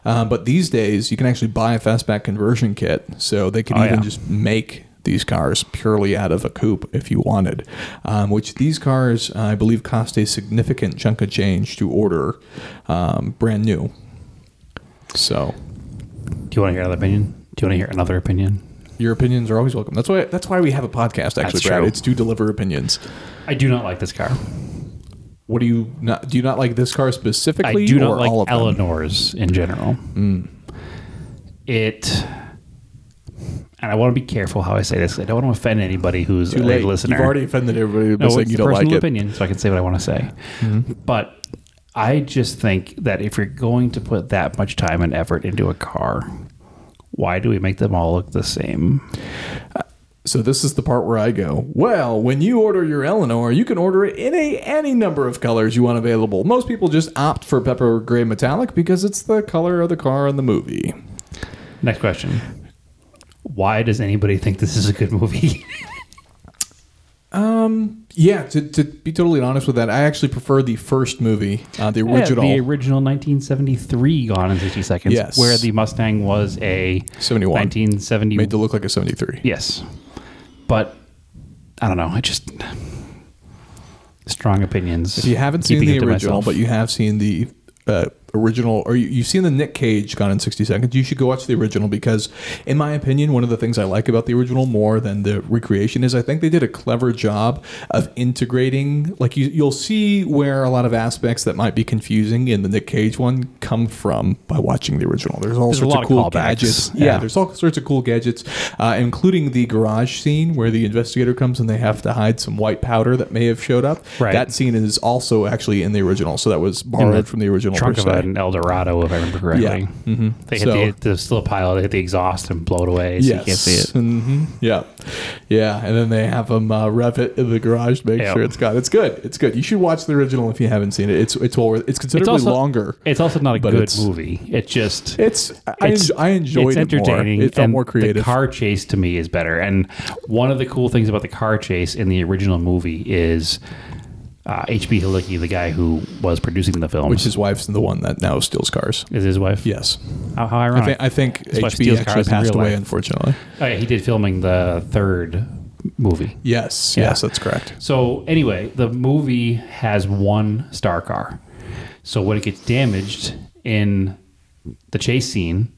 Speaker 2: Um, but these days, you can actually buy a fastback conversion kit, so they can
Speaker 1: Oh,
Speaker 2: even
Speaker 1: yeah.
Speaker 2: just make these cars purely out of a coupe if you wanted. Um, which these cars, uh, I believe, cost a significant chunk of change to order um, brand new. So
Speaker 1: Do you want to hear another opinion? Do you want to hear another opinion?
Speaker 2: your opinions are always welcome. That's why that's why we have a podcast. Actually, Brad. It's to deliver opinions.
Speaker 1: I do not like this car.
Speaker 2: What do you not? Do you not like this car specifically?
Speaker 1: I do
Speaker 2: or
Speaker 1: not like
Speaker 2: all of them?
Speaker 1: Eleanor's in general. Mm. It, and I want to be careful how I say this. I don't want to offend anybody who's
Speaker 2: Too
Speaker 1: a
Speaker 2: late.
Speaker 1: listener.
Speaker 2: You've already offended everybody by
Speaker 1: no,
Speaker 2: saying you don't
Speaker 1: personal
Speaker 2: like it.
Speaker 1: opinion, so I can say what I want to say. Mm-hmm. But I just think that if you're going to put that much time and effort into a car, why do we make them all look the same?
Speaker 2: Uh, So this is the part where I go. Well, when you order your Eleanor, you can order it in a any number of colors you want available. Most people just opt for pepper gray metallic because it's the color of the car in the movie.
Speaker 1: Next question. Why does anybody think this is a good movie?
Speaker 2: um, Yeah, to, to be totally honest with that, I actually prefer the first movie, uh, the
Speaker 1: Yeah,
Speaker 2: original.
Speaker 1: the original 1973 Gone in 60 Seconds,
Speaker 2: Yes.
Speaker 1: where the Mustang was a
Speaker 2: 71.
Speaker 1: 1970.
Speaker 2: made to look like a 73.
Speaker 1: yes. But I don't know. I just. Strong opinions.
Speaker 2: If you haven't seen the original,
Speaker 1: myself.
Speaker 2: but you have seen the uh, original, or you, you've seen the Nick Cage Gone in 60 Seconds, you should go watch the original because, in my opinion, one of the things I like about the original more than the recreation is I think they did a clever job of integrating. Like you, you'll see where a lot of aspects that might be confusing in the Nick Cage one come from by watching the original. There's all
Speaker 1: There's a
Speaker 2: sorts
Speaker 1: lot
Speaker 2: of
Speaker 1: of
Speaker 2: cool
Speaker 1: callbacks.
Speaker 2: gadgets.
Speaker 1: Yeah.
Speaker 2: yeah, there's all sorts of cool gadgets, uh, including the garage scene where the investigator comes and they have to hide some white powder that may have showed up.
Speaker 1: Right.
Speaker 2: That scene is also actually in the original, so that was
Speaker 1: In
Speaker 2: borrowed from the original.
Speaker 1: trunk of
Speaker 2: se.
Speaker 1: An El Dorado, if I remember correctly.
Speaker 2: Yeah. Mm-hmm.
Speaker 1: They hit
Speaker 2: So-
Speaker 1: the, there's still pile. They hit the exhaust and blow it away, so you can't see it.
Speaker 2: hmm Yeah, yeah, and then they have them uh, rev it in the garage to make
Speaker 1: Yeah.
Speaker 2: sure it's got. It's good. It's good. You should watch the original if you haven't seen it. It's it's well worth. It's
Speaker 1: It's
Speaker 2: considerably
Speaker 1: also
Speaker 2: longer.
Speaker 1: It's also not a good
Speaker 2: it's-
Speaker 1: movie. It just
Speaker 2: It's I,
Speaker 1: it's,
Speaker 2: I enjoyed
Speaker 1: it's
Speaker 2: it more.
Speaker 1: entertaining.
Speaker 2: It felt
Speaker 1: and
Speaker 2: more creative.
Speaker 1: The car chase to me is better. And one of the cool things about the car chase in the original movie is uh, H.B. Halicki, the guy who was producing the film,
Speaker 2: which his wife's the one that now steals cars.
Speaker 1: is his wife.
Speaker 2: Yes,
Speaker 1: How, how
Speaker 2: I
Speaker 1: ironic.
Speaker 2: think I think HB actually passed away,
Speaker 1: life.
Speaker 2: unfortunately.
Speaker 1: Oh, yeah, he did filming the third movie.
Speaker 2: Yes,
Speaker 1: Yeah.
Speaker 2: yes, that's correct.
Speaker 1: So anyway, the movie has one star car. So when it gets damaged in the chase scene,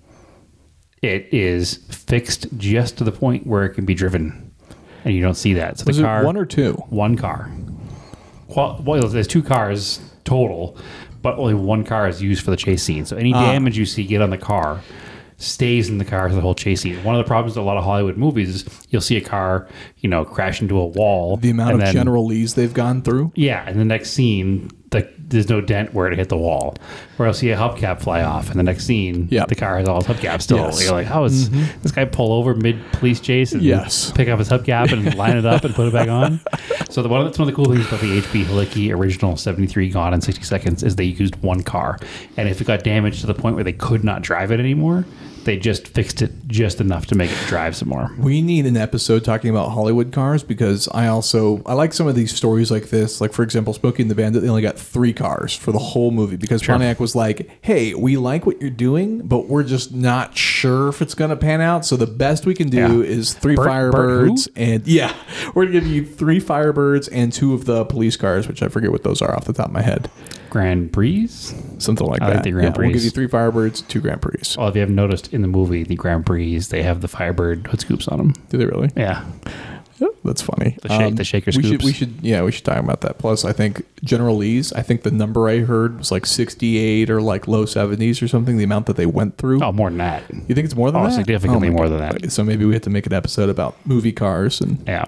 Speaker 1: it is fixed just to the point where it can be driven, and you don't see that. So
Speaker 2: Was
Speaker 1: the
Speaker 2: it
Speaker 1: car,
Speaker 2: one or two?
Speaker 1: one car. Well, well, there's two cars total, but only one car is used for the chase scene. So any
Speaker 2: Ah.
Speaker 1: damage you see get on the car stays in the car for the whole chase scene. One of the problems with a lot of Hollywood movies is you'll see a car, you know, crash into a wall.
Speaker 2: The amount of
Speaker 1: then-
Speaker 2: General Lees they've gone through.
Speaker 1: yeah, and the next scene, the, there's no dent where it hit the wall. Or I'll see a hubcap fly off, and the next scene,
Speaker 2: Yeah.
Speaker 1: the car has all its hubcaps still.
Speaker 2: Yes. Mm-hmm.
Speaker 1: You're like, how is this guy pull over mid police chase and
Speaker 2: Yes.
Speaker 1: pick up his hubcap and line it up and put it back on? So the one that's one of the cool things about the HB Halicki original 73 Gone in 60 Seconds is they used one car, and if it got damaged to the point where they could not drive it anymore, they just fixed it just enough to make it drive some more.
Speaker 2: We need an episode talking about Hollywood cars because I also I like some of these stories like this. Like for example, Smokey and the Bandit, they only got three cars for the whole movie because Pontiac was like, "Hey, we like what you're doing, but we're just not sure if it's going to pan out. So the best we can do
Speaker 1: Yeah.
Speaker 2: is three
Speaker 1: Bert- Bert?
Speaker 2: Firebirds and yeah, we're gonna give you three Firebirds and two of the police cars, which I forget what those are off the top of my head,
Speaker 1: Grand Prix.
Speaker 2: something like
Speaker 1: I like
Speaker 2: that.
Speaker 1: the Grand
Speaker 2: yeah, we'll give you three Firebirds, two Grand Prix.
Speaker 1: Well, if you haven't noticed in the movie, the Grand Prix, they have the Firebird hood scoops on them.
Speaker 2: Do they really?
Speaker 1: Yeah.
Speaker 2: That's funny. Um,
Speaker 1: The shake- the shaker
Speaker 2: we should,
Speaker 1: scoops.
Speaker 2: we should, yeah, we should talk about that. Plus, I think General Lee's. I think the number I heard was like sixty-eight or like low seventies or something. The amount that they went through.
Speaker 1: Oh, more than that.
Speaker 2: You think it's more than
Speaker 1: Oh,
Speaker 2: that?
Speaker 1: significantly
Speaker 2: my
Speaker 1: more
Speaker 2: God.
Speaker 1: than that.
Speaker 2: So maybe we have to make an episode about movie cars and
Speaker 1: Yeah.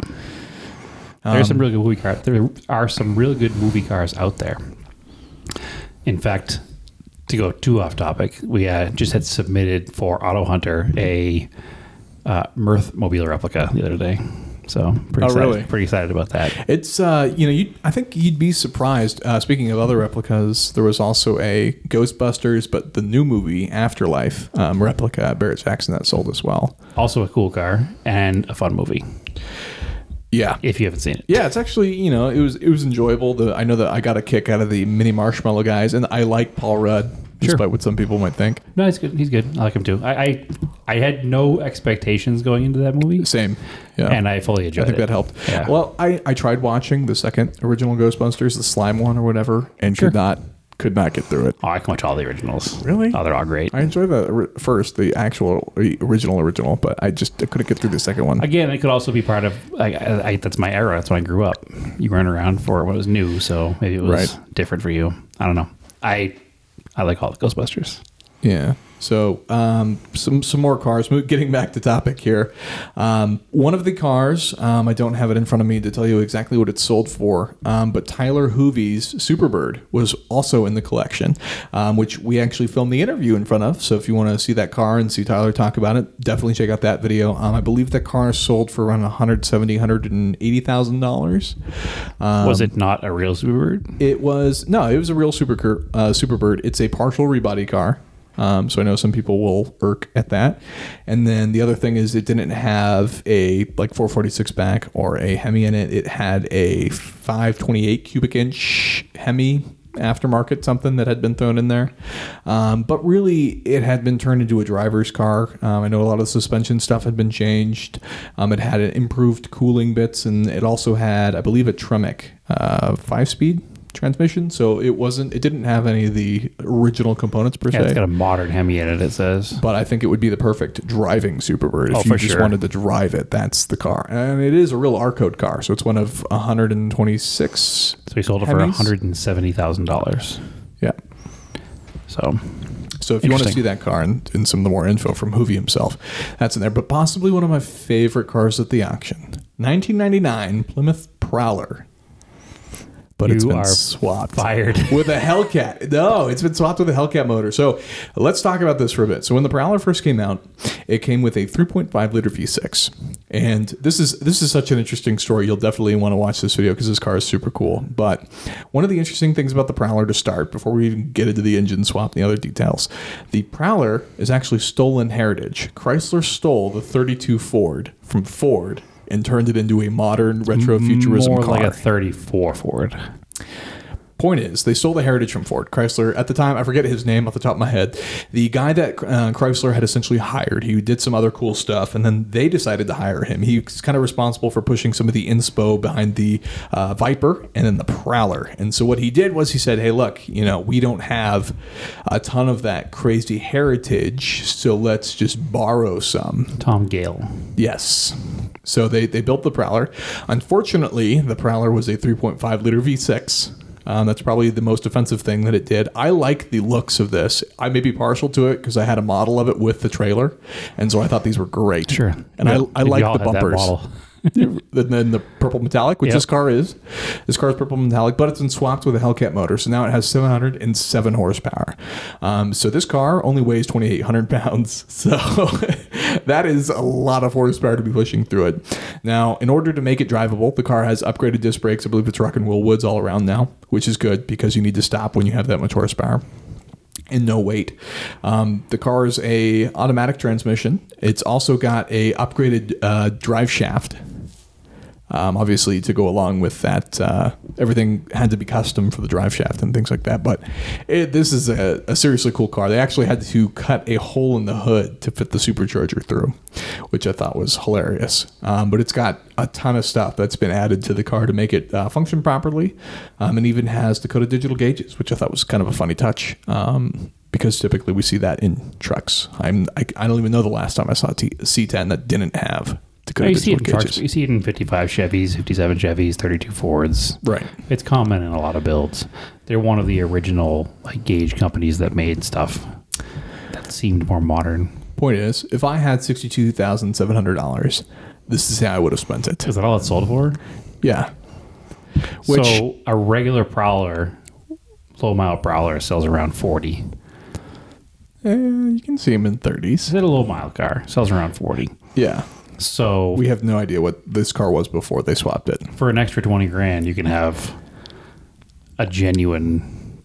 Speaker 1: There's
Speaker 2: Um,
Speaker 1: some really good movie cars. There are some really good movie cars out there. In fact, to go too off topic, we uh, just had submitted for Auto Hunter a uh, Mirth Mobile replica the other day. So pretty
Speaker 2: Oh,
Speaker 1: excited,
Speaker 2: really?
Speaker 1: pretty excited about that.
Speaker 2: It's uh, you know, you I think you'd be surprised. Uh, speaking of other replicas, there was also a Ghostbusters, but the new movie Afterlife um, replica at Barrett Jackson that sold as well.
Speaker 1: Also a cool car and a fun movie
Speaker 2: Yeah,
Speaker 1: if you haven't seen it.
Speaker 2: Yeah, it's actually you know it was it was enjoyable. The I know that I got a kick out of the mini marshmallow guys, and I like Paul Rudd, despite what some people might think.
Speaker 1: No, he's good. He's good. I like him too. I I, I had no expectations going into that movie,
Speaker 2: Same, yeah.
Speaker 1: and I fully
Speaker 2: I think
Speaker 1: it.
Speaker 2: that helped.
Speaker 1: Yeah.
Speaker 2: Well, I, I tried watching the second original Ghostbusters, the slime one or whatever, and
Speaker 1: Sure.
Speaker 2: could not could not get through it.
Speaker 1: Oh, I can watch all the originals.
Speaker 2: Really?
Speaker 1: Oh, they're all great.
Speaker 2: I enjoyed the first, the actual the original original, but I just I couldn't get through the second one.
Speaker 1: Again, it could also be part of. I, I, I, that's my era. That's when I grew up. You weren't around for what was new, so maybe it was
Speaker 2: Right.
Speaker 1: different for you. I don't know. I I like all the Ghostbusters.
Speaker 2: Yeah. So um, some some more cars. Getting back to topic here, um, one of the cars um, I don't have it in front of me to tell you exactly what it sold for, um, but Tyler Hoovie's Superbird was also in the collection, um, which we actually filmed the interview in front of. So if you want to see that car and see Tyler talk about it, definitely check out that video. Um, I believe the car sold for around 170 180000 dollars. Um,
Speaker 1: was it not a real Superbird?
Speaker 2: it was no, it was a real super uh, Superbird. It's a partial rebody car. Um, so I know some people will irk at that. And then the other thing is it didn't have a like 440 Six Pack or a Hemi in it. It had a 528 cubic inch Hemi aftermarket something that had been thrown in there. Um, but really, it had been turned into a driver's car. Um, I know a lot of the suspension stuff had been changed. Um, it had improved cooling bits, and it also had, I believe, a Tremec uh, five speed transmission, so it wasn't. It didn't have any of the original components per
Speaker 1: Yeah,
Speaker 2: se.
Speaker 1: it's got a modern Hemi in it. It says.
Speaker 2: but I think it would be the perfect driving Superbird if
Speaker 1: Oh,
Speaker 2: you just
Speaker 1: sure.
Speaker 2: wanted to drive it. That's the car, and it is a real R code car. So it's one of 126.
Speaker 1: So we sold it for hundred and seventy thousand dollars.
Speaker 2: Yeah.
Speaker 1: So
Speaker 2: So if you want to see that car and, and some of the more info from Hoovie himself, that's in there. But possibly one of my favorite cars at the auction, 1999 Plymouth Prowler. But it's
Speaker 1: You
Speaker 2: been
Speaker 1: are
Speaker 2: swapped
Speaker 1: fired.
Speaker 2: with a Hellcat. No, it's been swapped with a Hellcat motor. So let's talk about this for a bit. So when the Prowler first came out, it came with a 3.5 liter V6, and this is this is such an interesting story. You'll definitely want to watch this video because this car is super cool. But one of the interesting things about the Prowler to start, before we even get into the engine swap and the other details, the Prowler is actually stolen heritage. Chrysler stole the 32 Ford from Ford and turned it into a modern retro futurism
Speaker 1: more
Speaker 2: car.
Speaker 1: like a thirty-four Ford.
Speaker 2: Point is, they stole the heritage from Ford. Chrysler, at the time, I forget his name off the top of my head. The guy that uh, Chrysler had essentially hired, he did some other cool stuff, and then they decided to hire him. He's kind of responsible for pushing some of the inspo behind the uh, Viper and then the Prowler. And so what he did was he said, "Hey, look, you know, we don't have a ton of that crazy heritage, so let's just borrow some."
Speaker 1: Tom Gale.
Speaker 2: Yes. So they, they built the Prowler. Unfortunately, the Prowler was a 3.5 liter V6. Um, that's probably the most offensive thing that it did. I like the looks of this. I may be partial to it because I had a model of it with the trailer, and so I thought these were great.
Speaker 1: Sure.
Speaker 2: And I,
Speaker 1: Yeah,
Speaker 2: I
Speaker 1: we
Speaker 2: like the bumpers. and then the purple metallic, which
Speaker 1: Yep.
Speaker 2: this car is. This car is purple metallic, but it's been swapped with a Hellcat motor, so now it has 707 horsepower. Um, so this car only weighs 2,800 pounds, so that is a lot of horsepower to be pushing through it. Now, in order to make it drivable, the car has upgraded disc brakes. I believe it's Rock and Roll Woods all around now, which is good because you need to stop when you have that much horsepower and no weight. Um, the car is a automatic transmission. It's also got a upgraded uh, drive shaft. Um, obviously, to go along with that, uh, everything had to be custom for the drive shaft and things like that. But it, this is a, a seriously cool car. They actually had to cut a hole in the hood to fit the supercharger through, which I thought was hilarious. Um, but it's got a ton of stuff that's been added to the car to make it uh, function properly, um, and even has Dakota digital gauges, which I thought was kind of a funny touch. Um, because typically we see that in trucks. I'm I, I don't even know the last time I saw a T, C10 that didn't have Dakota
Speaker 1: Oh, you see it in trucks. You see it in 55 Chevys, 57 Chevys, 32 Fords.
Speaker 2: Right.
Speaker 1: It's common in a lot of builds. They're one of the original like gauge companies that made stuff that seemed more modern.
Speaker 2: Point is, if I had sixty-two thousand seven hundred dollars, this is how I would have spent it.
Speaker 1: Is that all it sold for?
Speaker 2: Yeah. Which
Speaker 1: so a regular prowler, low mile prowler sells around 40.
Speaker 2: eh, you can see them in thirties.
Speaker 1: Is it a low mile car? Sells around 40.
Speaker 2: Yeah.
Speaker 1: So
Speaker 2: We have no idea what this car was before they swapped it.
Speaker 1: for an extra 20 grand, you can have a genuine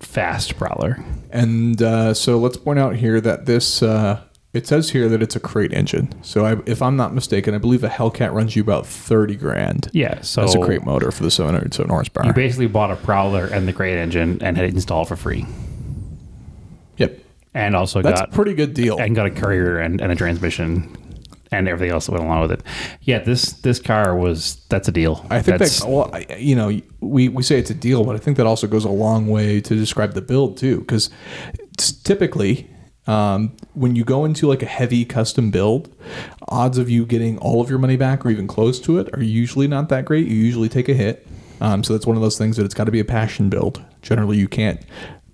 Speaker 1: fast prowler.
Speaker 2: And uh, so let's point out here that this. Uh, it says here that it's a crate engine. So I, if I'm not mistaken, I believe a Hellcat runs you about thirty grand.
Speaker 1: Yeah, so
Speaker 2: That's a crate motor for the 707 horsepower.
Speaker 1: you basically bought a prowler and the crate engine and had it installed for free.
Speaker 2: Yep.
Speaker 1: And also
Speaker 2: That's
Speaker 1: got
Speaker 2: a pretty good deal.
Speaker 1: and got a courier and, and a transmission and everything else that went along with it. Yeah, this this car was that's a deal.
Speaker 2: I think
Speaker 1: that's,
Speaker 2: that well, I, you know, we we say it's a deal, but I think that also goes a long way to describe the build too, because typically. Um, when you go into like a heavy custom build, odds of you getting all of your money back or even close to it are usually not that great. You usually take a hit. Um, so that's one of those things that it's got to be a passion build. Generally, you can't,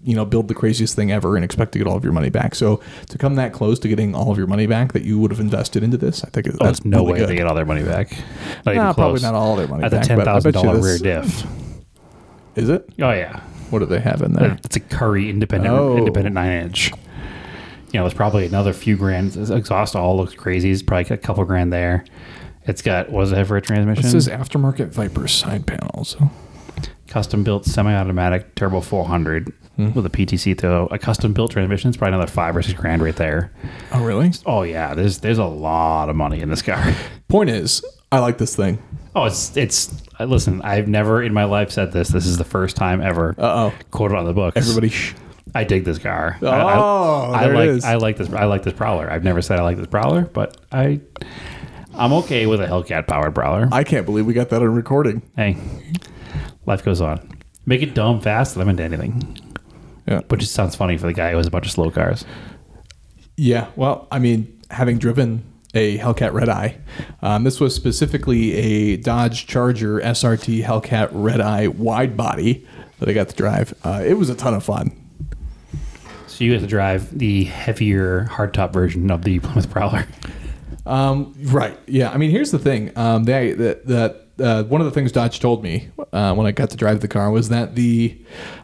Speaker 2: you know, build the craziest thing ever and expect to get all of your money back. So to come that close to getting all of your money back that you would have invested into this, I think
Speaker 1: oh,
Speaker 2: that's
Speaker 1: no
Speaker 2: really
Speaker 1: way
Speaker 2: good.
Speaker 1: they get all their money back. Not even
Speaker 2: Nah, probably not all their money
Speaker 1: At the
Speaker 2: back,
Speaker 1: ten
Speaker 2: but I
Speaker 1: thousand
Speaker 2: bet
Speaker 1: rear diff.
Speaker 2: Is it?
Speaker 1: Oh yeah,
Speaker 2: What do they have in there?
Speaker 1: it's a Currie independent
Speaker 2: Oh.
Speaker 1: independent nine inch. You know, it's probably another few grand. This exhaust all looks crazy. It's probably a couple grand there. It's got what does it have for a transmission?
Speaker 2: This is aftermarket Viper side panels.
Speaker 1: So custom built semi-automatic turbo 400
Speaker 2: Hmm.
Speaker 1: with a PTC though. A custom built transmission is probably another five or six grand right there.
Speaker 2: Oh, really?
Speaker 1: Oh yeah, there's there's a lot of money in this car.
Speaker 2: Point is, I like this thing.
Speaker 1: Oh, it's it's. Listen, I've never in my life said this. This is the first time ever
Speaker 2: Uh oh.
Speaker 1: quoted on the books.
Speaker 2: Everybody, shh.
Speaker 1: I dig this car. I-
Speaker 2: Oh,
Speaker 1: I, I
Speaker 2: there it
Speaker 1: like
Speaker 2: is.
Speaker 1: I like this. I like this Prowler. I've never said I like this Prowler, but I I'm okay with a Hellcat powered Prowler.
Speaker 2: I can't believe we got that on recording.
Speaker 1: hey, life goes on. Make it dumb fast, them into anything.
Speaker 2: Yeah.
Speaker 1: Which just sounds funny for the guy who has a bunch of slow cars.
Speaker 2: Yeah, well, I mean, having driven a Hellcat Red Eye, um, this was specifically a Dodge Charger SRT Hellcat Red Eye wide body that I got to drive. Uh, it was a ton of fun.
Speaker 1: So you have to drive the heavier hardtop version of the Plymouth Prowler.
Speaker 2: Um, right. Yeah. I mean, here's the thing. Um, they that uh, one of the things Dodge told me uh, when I got to drive the car was that the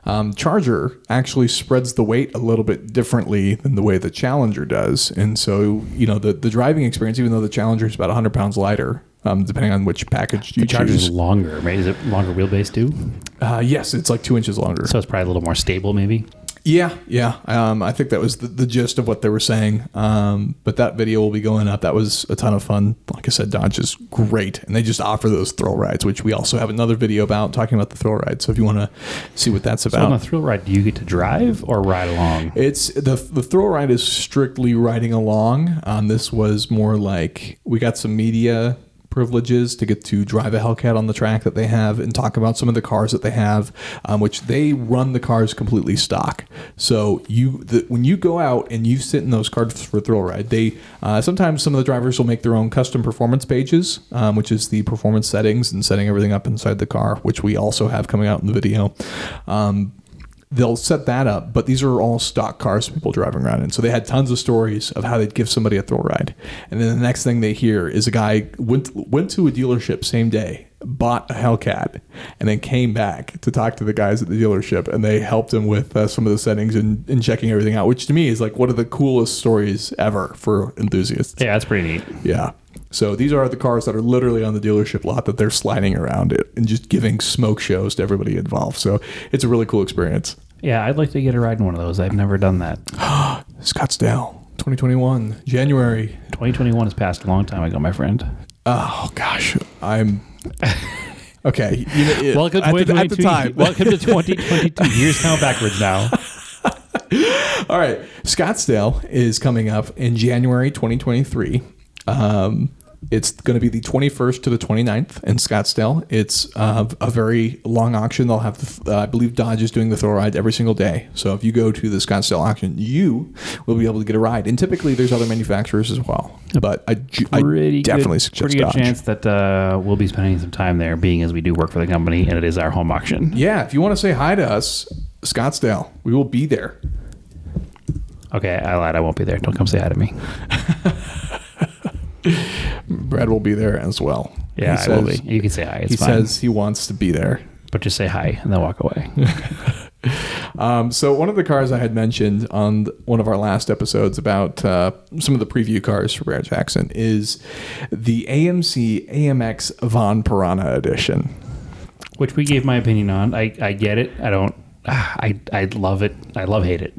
Speaker 2: um, Charger actually spreads the weight a little bit differently than the way the Challenger does, and so you know the the driving experience, even though the Challenger is about 100 pounds lighter. Um, depending on which package you
Speaker 1: The Charger's
Speaker 2: choose.
Speaker 1: longer, right? Is it longer wheelbase too?
Speaker 2: Uh, yes, it's like two inches longer.
Speaker 1: So it's probably a little more stable, maybe.
Speaker 2: Yeah, yeah. Um, I think that was the, the gist of what they were saying. Um, but that video will be going up. That was a ton of fun. Like I said, Dodge is great, and they just offer those thrill rides, which we also have another video about talking about the thrill ride. So if you want to see what that's
Speaker 1: So on a thrill ride, do you get to drive or ride along?
Speaker 2: it's the the thrill ride is strictly riding along. Um, this was more like we got some media privileges to get to drive a Hellcat on the track that they have and talk about some of the cars that they have, um, which they run the cars completely stock. So you the, when you go out and you sit in those cars for thrill ride, they uh, sometimes some of the drivers will make their own custom performance pages, um, which is the performance settings and setting everything up inside the car, which we also have coming out in the video. Um, they'll set that up, but these are all stock cars people driving around in. So they had tons of stories of how they'd give somebody a thrill ride. And then the next thing they hear is a guy went went to a dealership same day, bought a Hellcat, and then came back to talk to the guys at the dealership, and they helped him with uh, some of the settings and, and checking everything out, which to me is like one of the coolest stories ever for enthusiasts.
Speaker 1: Yeah, that's pretty neat.
Speaker 2: Yeah. So these are the cars that are literally on the dealership lot that they're sliding around it and just giving smoke shows to everybody involved. So it's a really cool experience.
Speaker 1: Yeah, I'd like to get a ride in one of those. I've never done that.
Speaker 2: Scottsdale, 2021, January.
Speaker 1: 2021 has passed a long time ago, my friend.
Speaker 2: Oh gosh, I'm okay. You know, it-
Speaker 1: Welcome to
Speaker 2: at the, at
Speaker 1: 2022.
Speaker 2: the time.
Speaker 1: Welcome to 2022. Years count backwards now.
Speaker 2: All right, Scottsdale is coming up in January 2023. Um, it's going to be the 21st to the 29th in Scottsdale. It's uh, a very long auction. They'll have, the, uh, I believe, Dodge is doing the thrill ride every single day. So if you go to the Scottsdale auction, you will be able to get a ride. And typically, there's other manufacturers as well. But I, ju- I definitely
Speaker 1: good,
Speaker 2: suggest
Speaker 1: pretty good
Speaker 2: Dodge.
Speaker 1: chance that uh, we'll be spending some time there, being as we do work for the company and it is our home auction.
Speaker 2: Yeah, if you want to say hi to us, Scottsdale, we will be there.
Speaker 1: Okay, I lied. I won't be there. Don't come say hi to me.
Speaker 2: Brad will be there as well.
Speaker 1: Yeah,
Speaker 2: He
Speaker 1: I will be. You can say hi. It's
Speaker 2: He
Speaker 1: fine.
Speaker 2: says he wants to be there.
Speaker 1: but just say hi and then walk away.
Speaker 2: Um, so one of the cars I had mentioned on one of our last episodes about uh, some of the preview cars for Barrett Jackson is the AMC AMX Von Piranha Edition.
Speaker 1: Which we gave my opinion on. I, I get it. I don't. Ah, I I love it. I love hate it.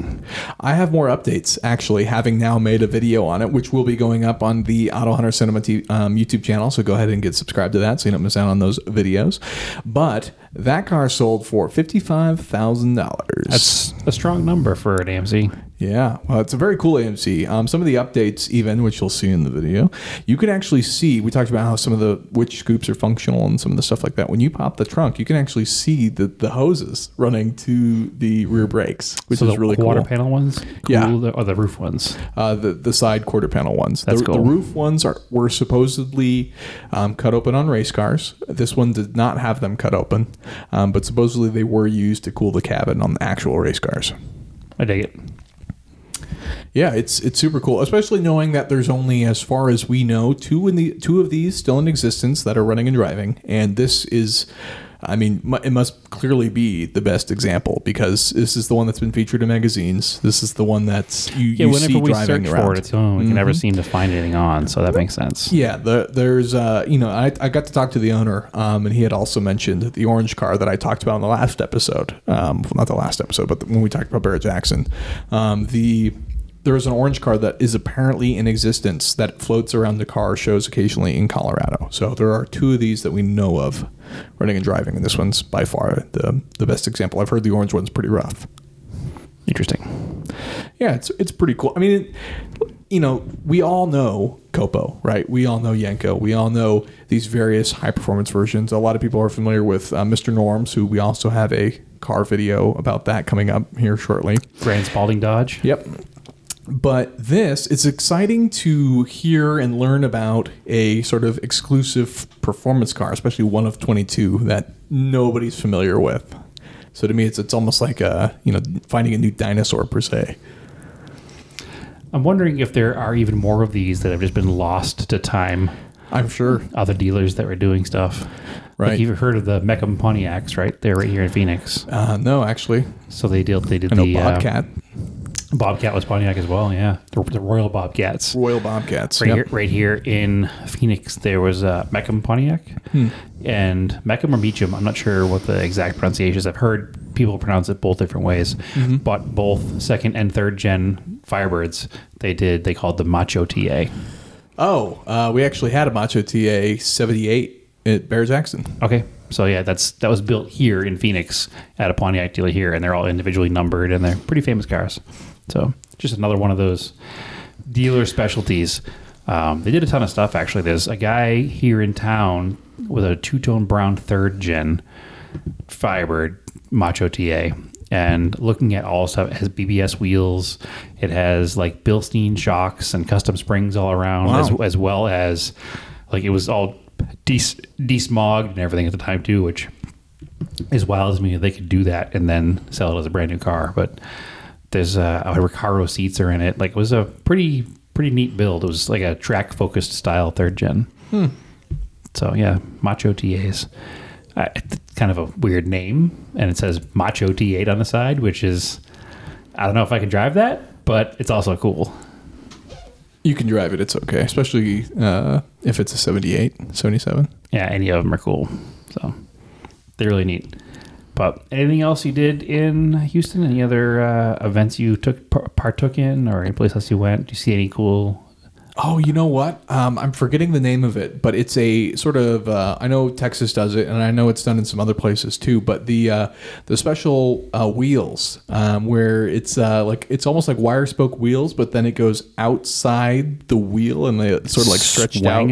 Speaker 2: I have more updates actually, having now made a video on it, which will be going up on the Auto Hunter Cinema t- um, YouTube channel. So go ahead and get subscribed to that so you don't miss out on those videos. But that car sold for fifty-five thousand dollars.
Speaker 1: That's a strong number for an AMC.
Speaker 2: Yeah, well, it's a very cool AMC. Um, some of the updates, even which you'll see in the video, you can actually see. We talked about how some of the which scoops are functional and some of the stuff like that. When you pop the trunk, you can actually see the, the hoses running to the rear brakes, which
Speaker 1: so
Speaker 2: is
Speaker 1: the
Speaker 2: really
Speaker 1: quarter
Speaker 2: cool.
Speaker 1: panel ones, cool,
Speaker 2: Yeah.
Speaker 1: or the roof ones.
Speaker 2: Uh, the the side quarter panel ones.
Speaker 1: That's
Speaker 2: the,
Speaker 1: cool.
Speaker 2: the roof ones are were supposedly um, cut open on race cars. This one did not have them cut open, um, but supposedly they were used to cool the cabin on the actual race cars.
Speaker 1: I dig it.
Speaker 2: Yeah, it's it's super cool, especially knowing that there's only, as far as we know, two in the two of these still in existence that are running and driving, and this is, I mean, it must clearly be the best example because this is the one that's been featured in magazines. This is the one that's you,
Speaker 1: Yeah,
Speaker 2: you
Speaker 1: whenever
Speaker 2: see
Speaker 1: we
Speaker 2: driving
Speaker 1: search
Speaker 2: around.
Speaker 1: for it, it's the one we can never seem to find anything on. So that makes sense.
Speaker 2: Yeah, the, there's, uh, you know, I, I got to talk to the owner, um, and he had also mentioned the orange car that I talked about in the last episode. Um, well, not the last episode, but when we talked about Barrett Jackson. Um, the there is an orange car that is apparently in existence that floats around the car shows occasionally in Colorado. So there are two of these that we know of running and driving, and this one's by far the the best example. I've heard the orange one's pretty rough.
Speaker 1: Interesting.
Speaker 2: Yeah, it's it's pretty cool. I mean, it, you know, we all know Copo, right? We all know Yenko. We all know these various high performance versions. A lot of people are familiar with uh, Mr. Norms, who we also have a car video about that coming up here shortly.
Speaker 1: Grand Spalding Dodge.
Speaker 2: Yep. But this, it's exciting to hear and learn about a sort of exclusive performance car, especially one of 22 that nobody's familiar with. So to me, it's it's almost like a you know finding a new dinosaur per se.
Speaker 1: I'm wondering if there are even more of these that have just been lost to time.
Speaker 2: I'm sure.
Speaker 1: Other dealers that were doing stuff.
Speaker 2: Right.
Speaker 1: Like you've heard of the Mecham Pontiacs, right? They're right here in Phoenix.
Speaker 2: Uh, no, actually,
Speaker 1: So they did they did
Speaker 2: I know
Speaker 1: the uh,
Speaker 2: Bobcat,
Speaker 1: was Pontiac as well. Yeah, the, the Royal Bobcats.
Speaker 2: Royal Bobcats.
Speaker 1: Right
Speaker 2: Yep.
Speaker 1: here, right here in Phoenix, there was uh, Mecham Pontiac and Meckham or Meacham. I'm not sure what the exact pronunciation is. I've heard people pronounce it both different ways, but both second and third gen Firebirds, they did. They called the Macho TA.
Speaker 2: Oh, uh, we actually had a Macho TA 78 at Barrett Jackson.
Speaker 1: Okay, so yeah, that's that was built here in Phoenix at a Pontiac dealer here, and they're all individually numbered, and they're pretty famous cars. So just another one of those dealer specialties. Um, they did a ton of stuff actually. There's a guy here in town with a two tone brown third gen Firebird Macho TA. And looking at all stuff, it has BBS wheels. It has like Bilstein shocks and custom springs all around,
Speaker 2: Wow.
Speaker 1: as, as well as like it was all de- desmogged and everything at the time too, which is wild to me. They could do that and then sell it as a brand new car. But there's uh, Recaro seats are in it. Like it was a pretty pretty neat build. It was like a track focused style third gen. So yeah, Macho TAs. Uh, it's kind of a weird name, and it says Macho T8 on the side, which is I don't know if I can drive that, but it's also cool.
Speaker 2: You can drive it; it's okay, especially uh, if it's a 78, 77.
Speaker 1: Yeah, any of them are cool. So they're really neat. But anything else you did in Houston? Any other uh, events you took par- partook in, or any place else you went? Do you see any cool?
Speaker 2: Oh, you know what? Um, I'm forgetting the name of it, but it's a sort of. Uh, I know Texas does it, and I know it's done in some other places too. But the uh, the special uh, wheels, um, where it's uh, like it's almost like wire spoke wheels, but then it goes outside the wheel and they sort of like stretched out.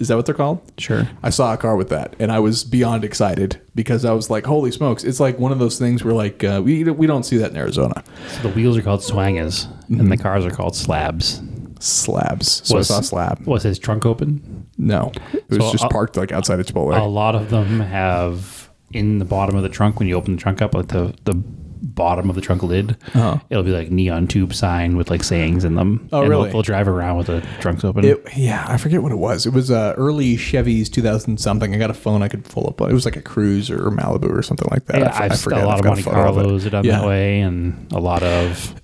Speaker 2: Is that what they're called?
Speaker 1: Sure.
Speaker 2: I saw a car with that, and I was beyond excited because I was like, "Holy smokes!" It's like one of those things where like uh, we we don't see that in Arizona.
Speaker 1: So the wheels are called swangas, and the cars are called slabs.
Speaker 2: Slabs. So
Speaker 1: Was-
Speaker 2: I saw a slab.
Speaker 1: Was his trunk open?
Speaker 2: No, it was
Speaker 1: So,
Speaker 2: just
Speaker 1: uh,
Speaker 2: parked like outside of Chipotle.
Speaker 1: A lot of them have in the bottom of the trunk when you open the trunk up, like the the bottom of the trunk lid,
Speaker 2: Uh-huh.
Speaker 1: it'll be like neon tube sign with like sayings in them.
Speaker 2: Oh,
Speaker 1: and
Speaker 2: really?
Speaker 1: They'll, they'll drive around with the trunks open.
Speaker 2: It, yeah, I forget what it was. It was uh, early Chevy's 2000 something. I got a phone I could pull up. On. It was like a Cruze or Malibu or something like that.
Speaker 1: yeah,
Speaker 2: I I forget.
Speaker 1: a lot of Monte. Carlos are done
Speaker 2: Yeah.
Speaker 1: that way, and a lot of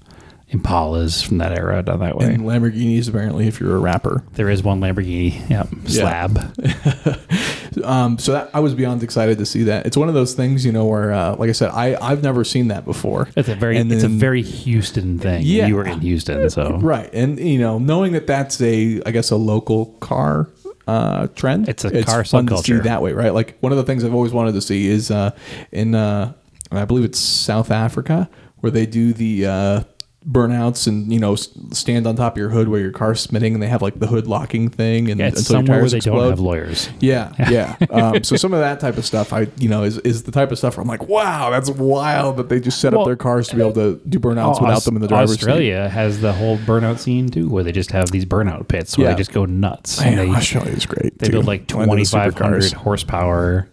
Speaker 1: Impalas from that era done that way.
Speaker 2: And Lamborghinis, apparently, if you're a rapper.
Speaker 1: there is one Lamborghini, yep, slab.
Speaker 2: Um, so that, I was beyond excited to see that. It's one of those things, you know, where, uh, like I said, I, I've never seen that before.
Speaker 1: It's a very
Speaker 2: And
Speaker 1: it's a very Houston thing.
Speaker 2: Yeah.
Speaker 1: you were in Houston, so
Speaker 2: Right. And, you know, knowing that that's a, I guess, a local car uh, trend.
Speaker 1: It's a car
Speaker 2: fun to see
Speaker 1: subculture.
Speaker 2: that way, right? Like one of the things I've always wanted to see is uh, in, uh, I believe it's South Africa, where they do the uh, burnouts and, you know, stand on top of your hood where your car's spinning and they have like the hood locking thing and
Speaker 1: yeah, it's
Speaker 2: until your
Speaker 1: somewhere where
Speaker 2: tires
Speaker 1: they
Speaker 2: explode.
Speaker 1: don't have lawyers.
Speaker 2: Yeah, yeah. Um, so some of that type of stuff, I you know, is, is the type of stuff where I'm like, wow, that's wild that they just set
Speaker 1: Well,
Speaker 2: up their cars to be able to do burnouts
Speaker 1: Oh,
Speaker 2: without
Speaker 1: Aus-
Speaker 2: them in the driver's seat.
Speaker 1: Australia has the whole burnout scene too, where they just have these burnout pits where
Speaker 2: Yeah.
Speaker 1: they just go nuts.
Speaker 2: Man,
Speaker 1: and they,
Speaker 2: Australia is great.
Speaker 1: they
Speaker 2: too.
Speaker 1: build like
Speaker 2: One
Speaker 1: twenty five hundred horsepower,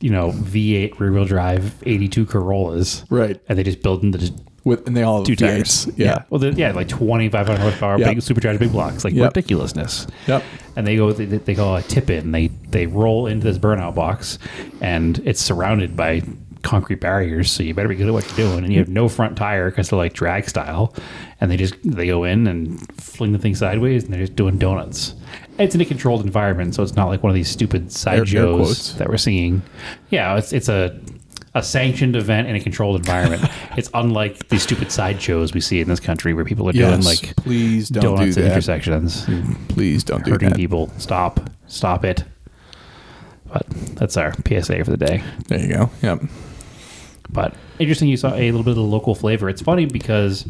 Speaker 1: you know, V eight rear wheel drive eighty two Corollas,
Speaker 2: right?
Speaker 1: and they just build into
Speaker 2: With and they all have
Speaker 1: two
Speaker 2: V8s.
Speaker 1: tires.
Speaker 2: Yeah.
Speaker 1: well, they're- yeah, like twenty five hundred horsepower,
Speaker 2: Yep.
Speaker 1: big supercharged big blocks, like
Speaker 2: Yep.
Speaker 1: ridiculousness.
Speaker 2: Yep.
Speaker 1: And they go, they, they go a tip in. They they roll into this burnout box, and it's surrounded by concrete barriers. So you better be good at what you're doing. And you have no front tire because they're like drag style, and they just they go in and fling the thing sideways, and they're just doing donuts. It's in a controlled environment, so it's not like one of these stupid side
Speaker 2: Air- air
Speaker 1: shows
Speaker 2: quotes.
Speaker 1: that we're seeing. Yeah, it's it's a a sanctioned event in a controlled environment. it's unlike these stupid side shows we see in this country where people are doing like
Speaker 2: please don't
Speaker 1: donuts
Speaker 2: do
Speaker 1: at intersections
Speaker 2: Please don't do
Speaker 1: hurting
Speaker 2: that.
Speaker 1: people. Stop. Stop it. But that's our PSA for the day.
Speaker 2: There you go. Yep.
Speaker 1: But interesting you saw a little bit of the local flavor. It's funny because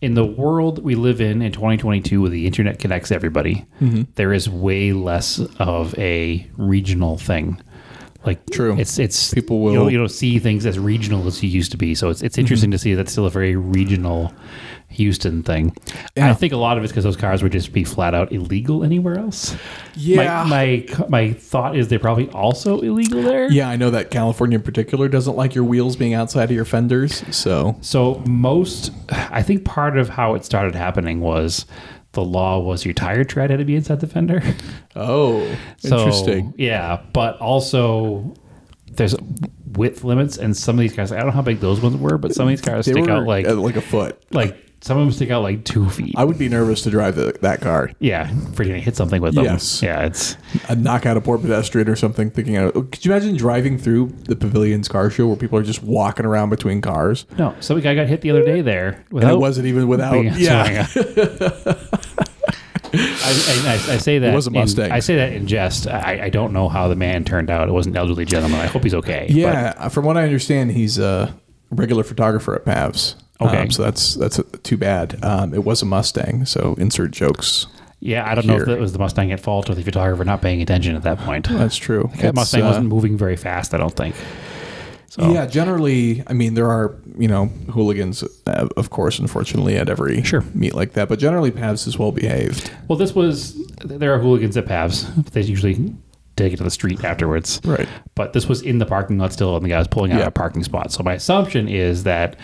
Speaker 1: in the world we live in in 2022 where the internet connects everybody
Speaker 2: Mm-hmm.
Speaker 1: there is way less of a regional thing like
Speaker 2: True.
Speaker 1: it's it's
Speaker 2: People
Speaker 1: you
Speaker 2: will-
Speaker 1: don't, you don't see things as regional as you used to be so it's it's interesting mm-hmm. to see that's still a very regional Houston thing.
Speaker 2: Yeah.
Speaker 1: I think a lot of it's because those cars would just be flat out illegal anywhere else.
Speaker 2: Yeah.
Speaker 1: My, my my thought is they're probably also illegal there.
Speaker 2: Yeah, I know that California in particular doesn't like your wheels being outside of your fenders. So
Speaker 1: So most, I think part of how it started happening was the law was your tire tread had to be inside the fender.
Speaker 2: Oh,
Speaker 1: So,
Speaker 2: interesting.
Speaker 1: Yeah, but also there's width limits, and some of these cars, I don't know how big those ones were, but some of these cars
Speaker 2: They
Speaker 1: stick out like
Speaker 2: uh, like a foot.
Speaker 1: like some of them stick out like two feet.
Speaker 2: I would be nervous to drive the, that car.
Speaker 1: yeah, to hit something with them.
Speaker 2: Yes.
Speaker 1: Yeah, it's
Speaker 2: I'd knock out a poor pedestrian or something. Thinking, out, could you imagine driving through the Pavilions car show where people are just walking around between cars,
Speaker 1: no. Some guy got hit the other day there
Speaker 2: and it wasn't even without.
Speaker 1: being-
Speaker 2: Yeah,
Speaker 1: I, I, I- say that
Speaker 2: was a
Speaker 1: in-
Speaker 2: Mustang.
Speaker 1: I say that in jest. I, I don't know how the man turned out. It was an elderly gentleman. I hope he's okay. but-
Speaker 2: yeah. From what I understand, he's a regular photographer at Pavs.
Speaker 1: Okay.
Speaker 2: Um, so that's that's too bad. Um, it was a Mustang, so insert jokes.
Speaker 1: Yeah, I don't know if
Speaker 2: here.
Speaker 1: that was the Mustang at fault or the photographer not paying attention at that point.
Speaker 2: That's true.
Speaker 1: That Mustang
Speaker 2: uh,
Speaker 1: wasn't moving very fast, I don't think. So,
Speaker 2: Yeah, generally, I mean, there are you know hooligans, uh, of course, unfortunately, at every
Speaker 1: Sure.
Speaker 2: meet like that. But generally, Pavs is well behaved.
Speaker 1: Well, this was, there are hooligans at Pavs. They usually take it to the street afterwards.
Speaker 2: Right.
Speaker 1: But this was in the parking lot still, and the guy was pulling out
Speaker 2: Yeah.
Speaker 1: a parking spot. So my assumption is that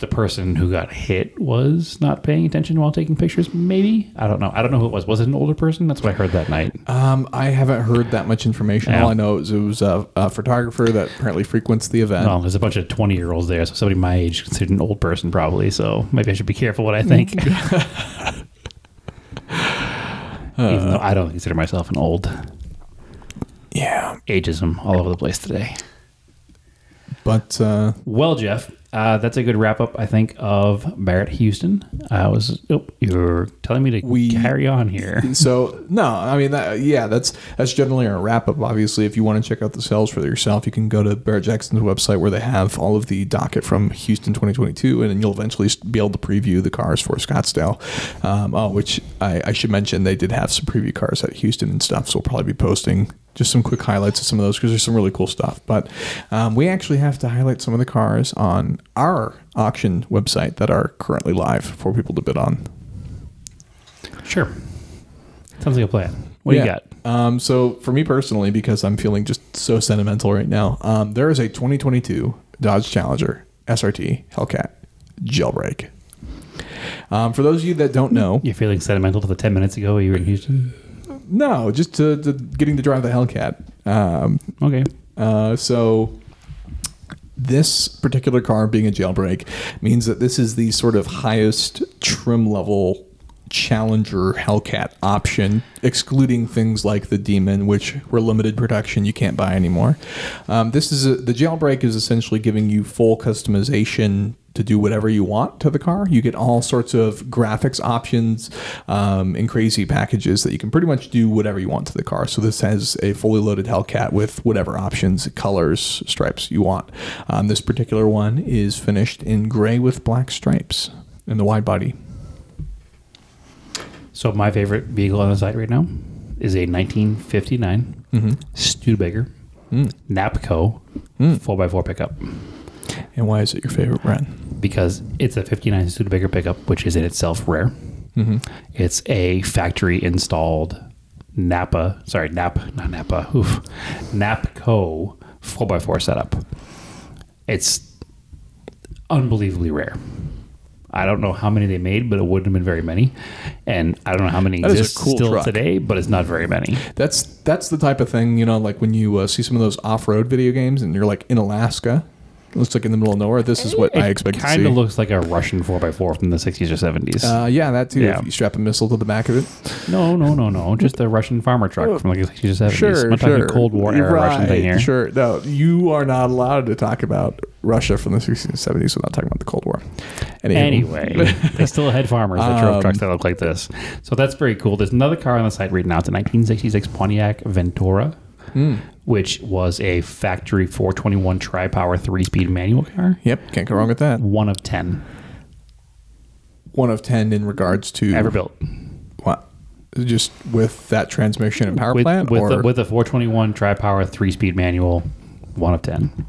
Speaker 1: the person who got hit was not paying attention while taking pictures. Maybe I don't know. I don't know who it was. Was it an older person? That's what I heard that night.
Speaker 2: Um, I haven't heard that much information.
Speaker 1: Yeah.
Speaker 2: All I know is it was a, a photographer that apparently frequents the event.
Speaker 1: Well, there's a bunch of 20 year olds there, so somebody my age considered an old person probably. So maybe I should be careful what I think. Even though I don't consider myself an old.
Speaker 2: Yeah,
Speaker 1: Ageism all over the place today.
Speaker 2: but uh,
Speaker 1: Well, Jeff, uh, that's a good wrap up, I think, of Barrett Houston. I was, oh, you're telling me to
Speaker 2: We-
Speaker 1: carry on here.
Speaker 2: so no, I mean, that, yeah, that's that's generally our wrap up. Obviously, if you want to check out the sales for yourself, you can go to Barrett Jackson's website where they have all of the docket from Houston 2022, and then you'll eventually be able to preview the cars for Scottsdale. Um, oh, which I, I should mention, they did have some preview cars at Houston and stuff, so we'll probably be posting just some quick highlights of some of those because there's some really cool stuff. But um, we actually have to highlight some of the cars on our auction website that are currently live for people to bid on.
Speaker 1: Sure. Sounds like a plan. What do you got?
Speaker 2: Um, so for me personally, because I'm feeling just so sentimental right now, um, there is a 2022 Dodge Challenger SRT Hellcat jailbreak. Um, for those of you that don't know,
Speaker 1: You're feeling sentimental to the 10 minutes ago you were in Houston?
Speaker 2: No, just to, to getting to drive the Hellcat. Um,
Speaker 1: Okay.
Speaker 2: Uh, so this particular car being a jailbreak means that this is the sort of highest trim level Challenger Hellcat option, excluding things like the Demon, which were limited production, you can't buy anymore. Um, this is a, the jailbreak is essentially giving you full customization to do whatever you want to the car. You get all sorts of graphics options um, and crazy packages that you can pretty much do whatever you want to the car. So this has a fully loaded Hellcat with whatever options, colors, stripes you want. Um, this particular one is finished in gray with black stripes in the wide body.
Speaker 1: So my favorite vehicle on the site right now is a 1959
Speaker 2: Mm-hmm.
Speaker 1: Studebaker
Speaker 2: Mm.
Speaker 1: Napco
Speaker 2: Mm.
Speaker 1: 4x4 pickup
Speaker 2: And why is it your favorite brand?
Speaker 1: Because it's a 59 Studebaker pickup, which is in itself rare.
Speaker 2: Mm-hmm.
Speaker 1: It's a factory installed Napa, sorry, Nap, not Napa, oof, Napco 4x4 setup. It's unbelievably rare. I don't know how many they made, but it wouldn't have been very many. And I don't know how many
Speaker 2: That
Speaker 1: exist
Speaker 2: cool
Speaker 1: still
Speaker 2: truck.
Speaker 1: today, but it's not very many.
Speaker 2: That's that's the type of thing you know, like when you uh, see some of those off-road video games, and you're like in Alaska, looks like in the middle of nowhere. This is what I expect to see.
Speaker 1: Kind of looks like a Russian 4x4 from the 60s or 70s.
Speaker 2: uh, yeah, that too.
Speaker 1: Yeah.
Speaker 2: If you strap a missile to the back of it,
Speaker 1: no, no, no, no. Just a Russian farmer truck from like the 60s or 70s.
Speaker 2: sure,
Speaker 1: I'm talking. Cold War era
Speaker 2: Right,
Speaker 1: Russian thing here.
Speaker 2: Sure, no, you are not allowed to talk about Russia from the 60s and 70s without talking about the Cold War. Anywho.
Speaker 1: Anyway, they still had farmers that drove
Speaker 2: Um,
Speaker 1: trucks that look like this. So that's very cool. There's another car on the site right now. It's a 1966 Pontiac Ventura,
Speaker 2: Hmm.
Speaker 1: which was a factory 421 tri-power three-speed manual car.
Speaker 2: Yep, can't go wrong with that.
Speaker 1: One of ten.
Speaker 2: one of ten in regards to
Speaker 1: Ever built.
Speaker 2: What? Just with that transmission and power
Speaker 1: with,
Speaker 2: plant,
Speaker 1: with,
Speaker 2: or
Speaker 1: the, with a 421 tri power three speed manual, one of 10.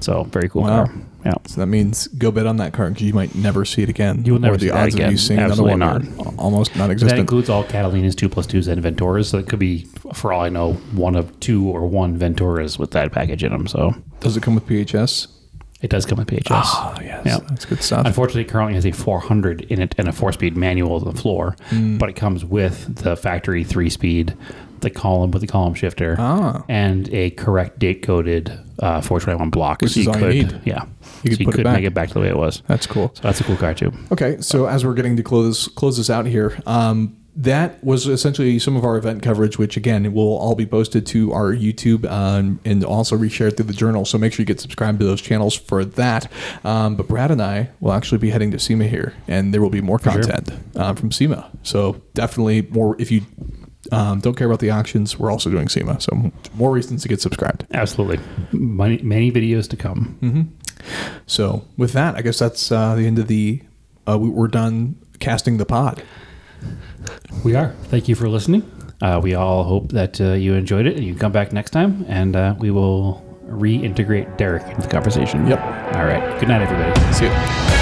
Speaker 1: So, very cool
Speaker 2: Wow.
Speaker 1: car. Yeah.
Speaker 2: so that means go bid on that car because you might never see it again.
Speaker 1: You will never
Speaker 2: or the
Speaker 1: see that
Speaker 2: odds
Speaker 1: again.
Speaker 2: of you seeing
Speaker 1: Absolutely
Speaker 2: another one are almost non-existent.
Speaker 1: That includes all Catalinas 2 plus 2s and Venturas. So, it could be, for all I know, one of two or one Venturas with that package in them. So,
Speaker 2: Does it come with PHS?
Speaker 1: it does come with PHS.
Speaker 2: Oh yes,
Speaker 1: Yeah.
Speaker 2: that's good stuff.
Speaker 1: Unfortunately, it currently has a 400 in it and a four speed manual on the floor,
Speaker 2: Hmm.
Speaker 1: but it comes with the factory three speed, the column with the column shifter,
Speaker 2: Ah.
Speaker 1: and a correct date coded uh, 421 block.
Speaker 2: Which is all you need.
Speaker 1: Yeah.
Speaker 2: You
Speaker 1: so
Speaker 2: could
Speaker 1: you
Speaker 2: put it back.
Speaker 1: make it back to the way it was.
Speaker 2: That's cool.
Speaker 1: So that's a cool car, too.
Speaker 2: Okay, so as we're getting to close close this out here, um, that was essentially some of our event coverage, which again will all be posted to our YouTube um, and also reshared through the journal. So make sure you get subscribed to those channels for that. Um, but Brad and I will actually be heading to SEMA here, and there will be more
Speaker 1: sure.
Speaker 2: content uh, from SEMA. So definitely more. If you um, don't care about the auctions, we're also doing SEMA. So more reasons to get subscribed.
Speaker 1: Absolutely. Many, many videos to come.
Speaker 2: Mm-hmm. So with that, I guess that's uh, the end of the. Uh, we, we're done casting the pod.
Speaker 1: We are. Thank you for listening. Uh, we all hope that uh, you enjoyed it and you come back next time, and uh, we will reintegrate Derek into the conversation.
Speaker 2: Yep.
Speaker 1: All right. Good night, everybody.
Speaker 2: See you.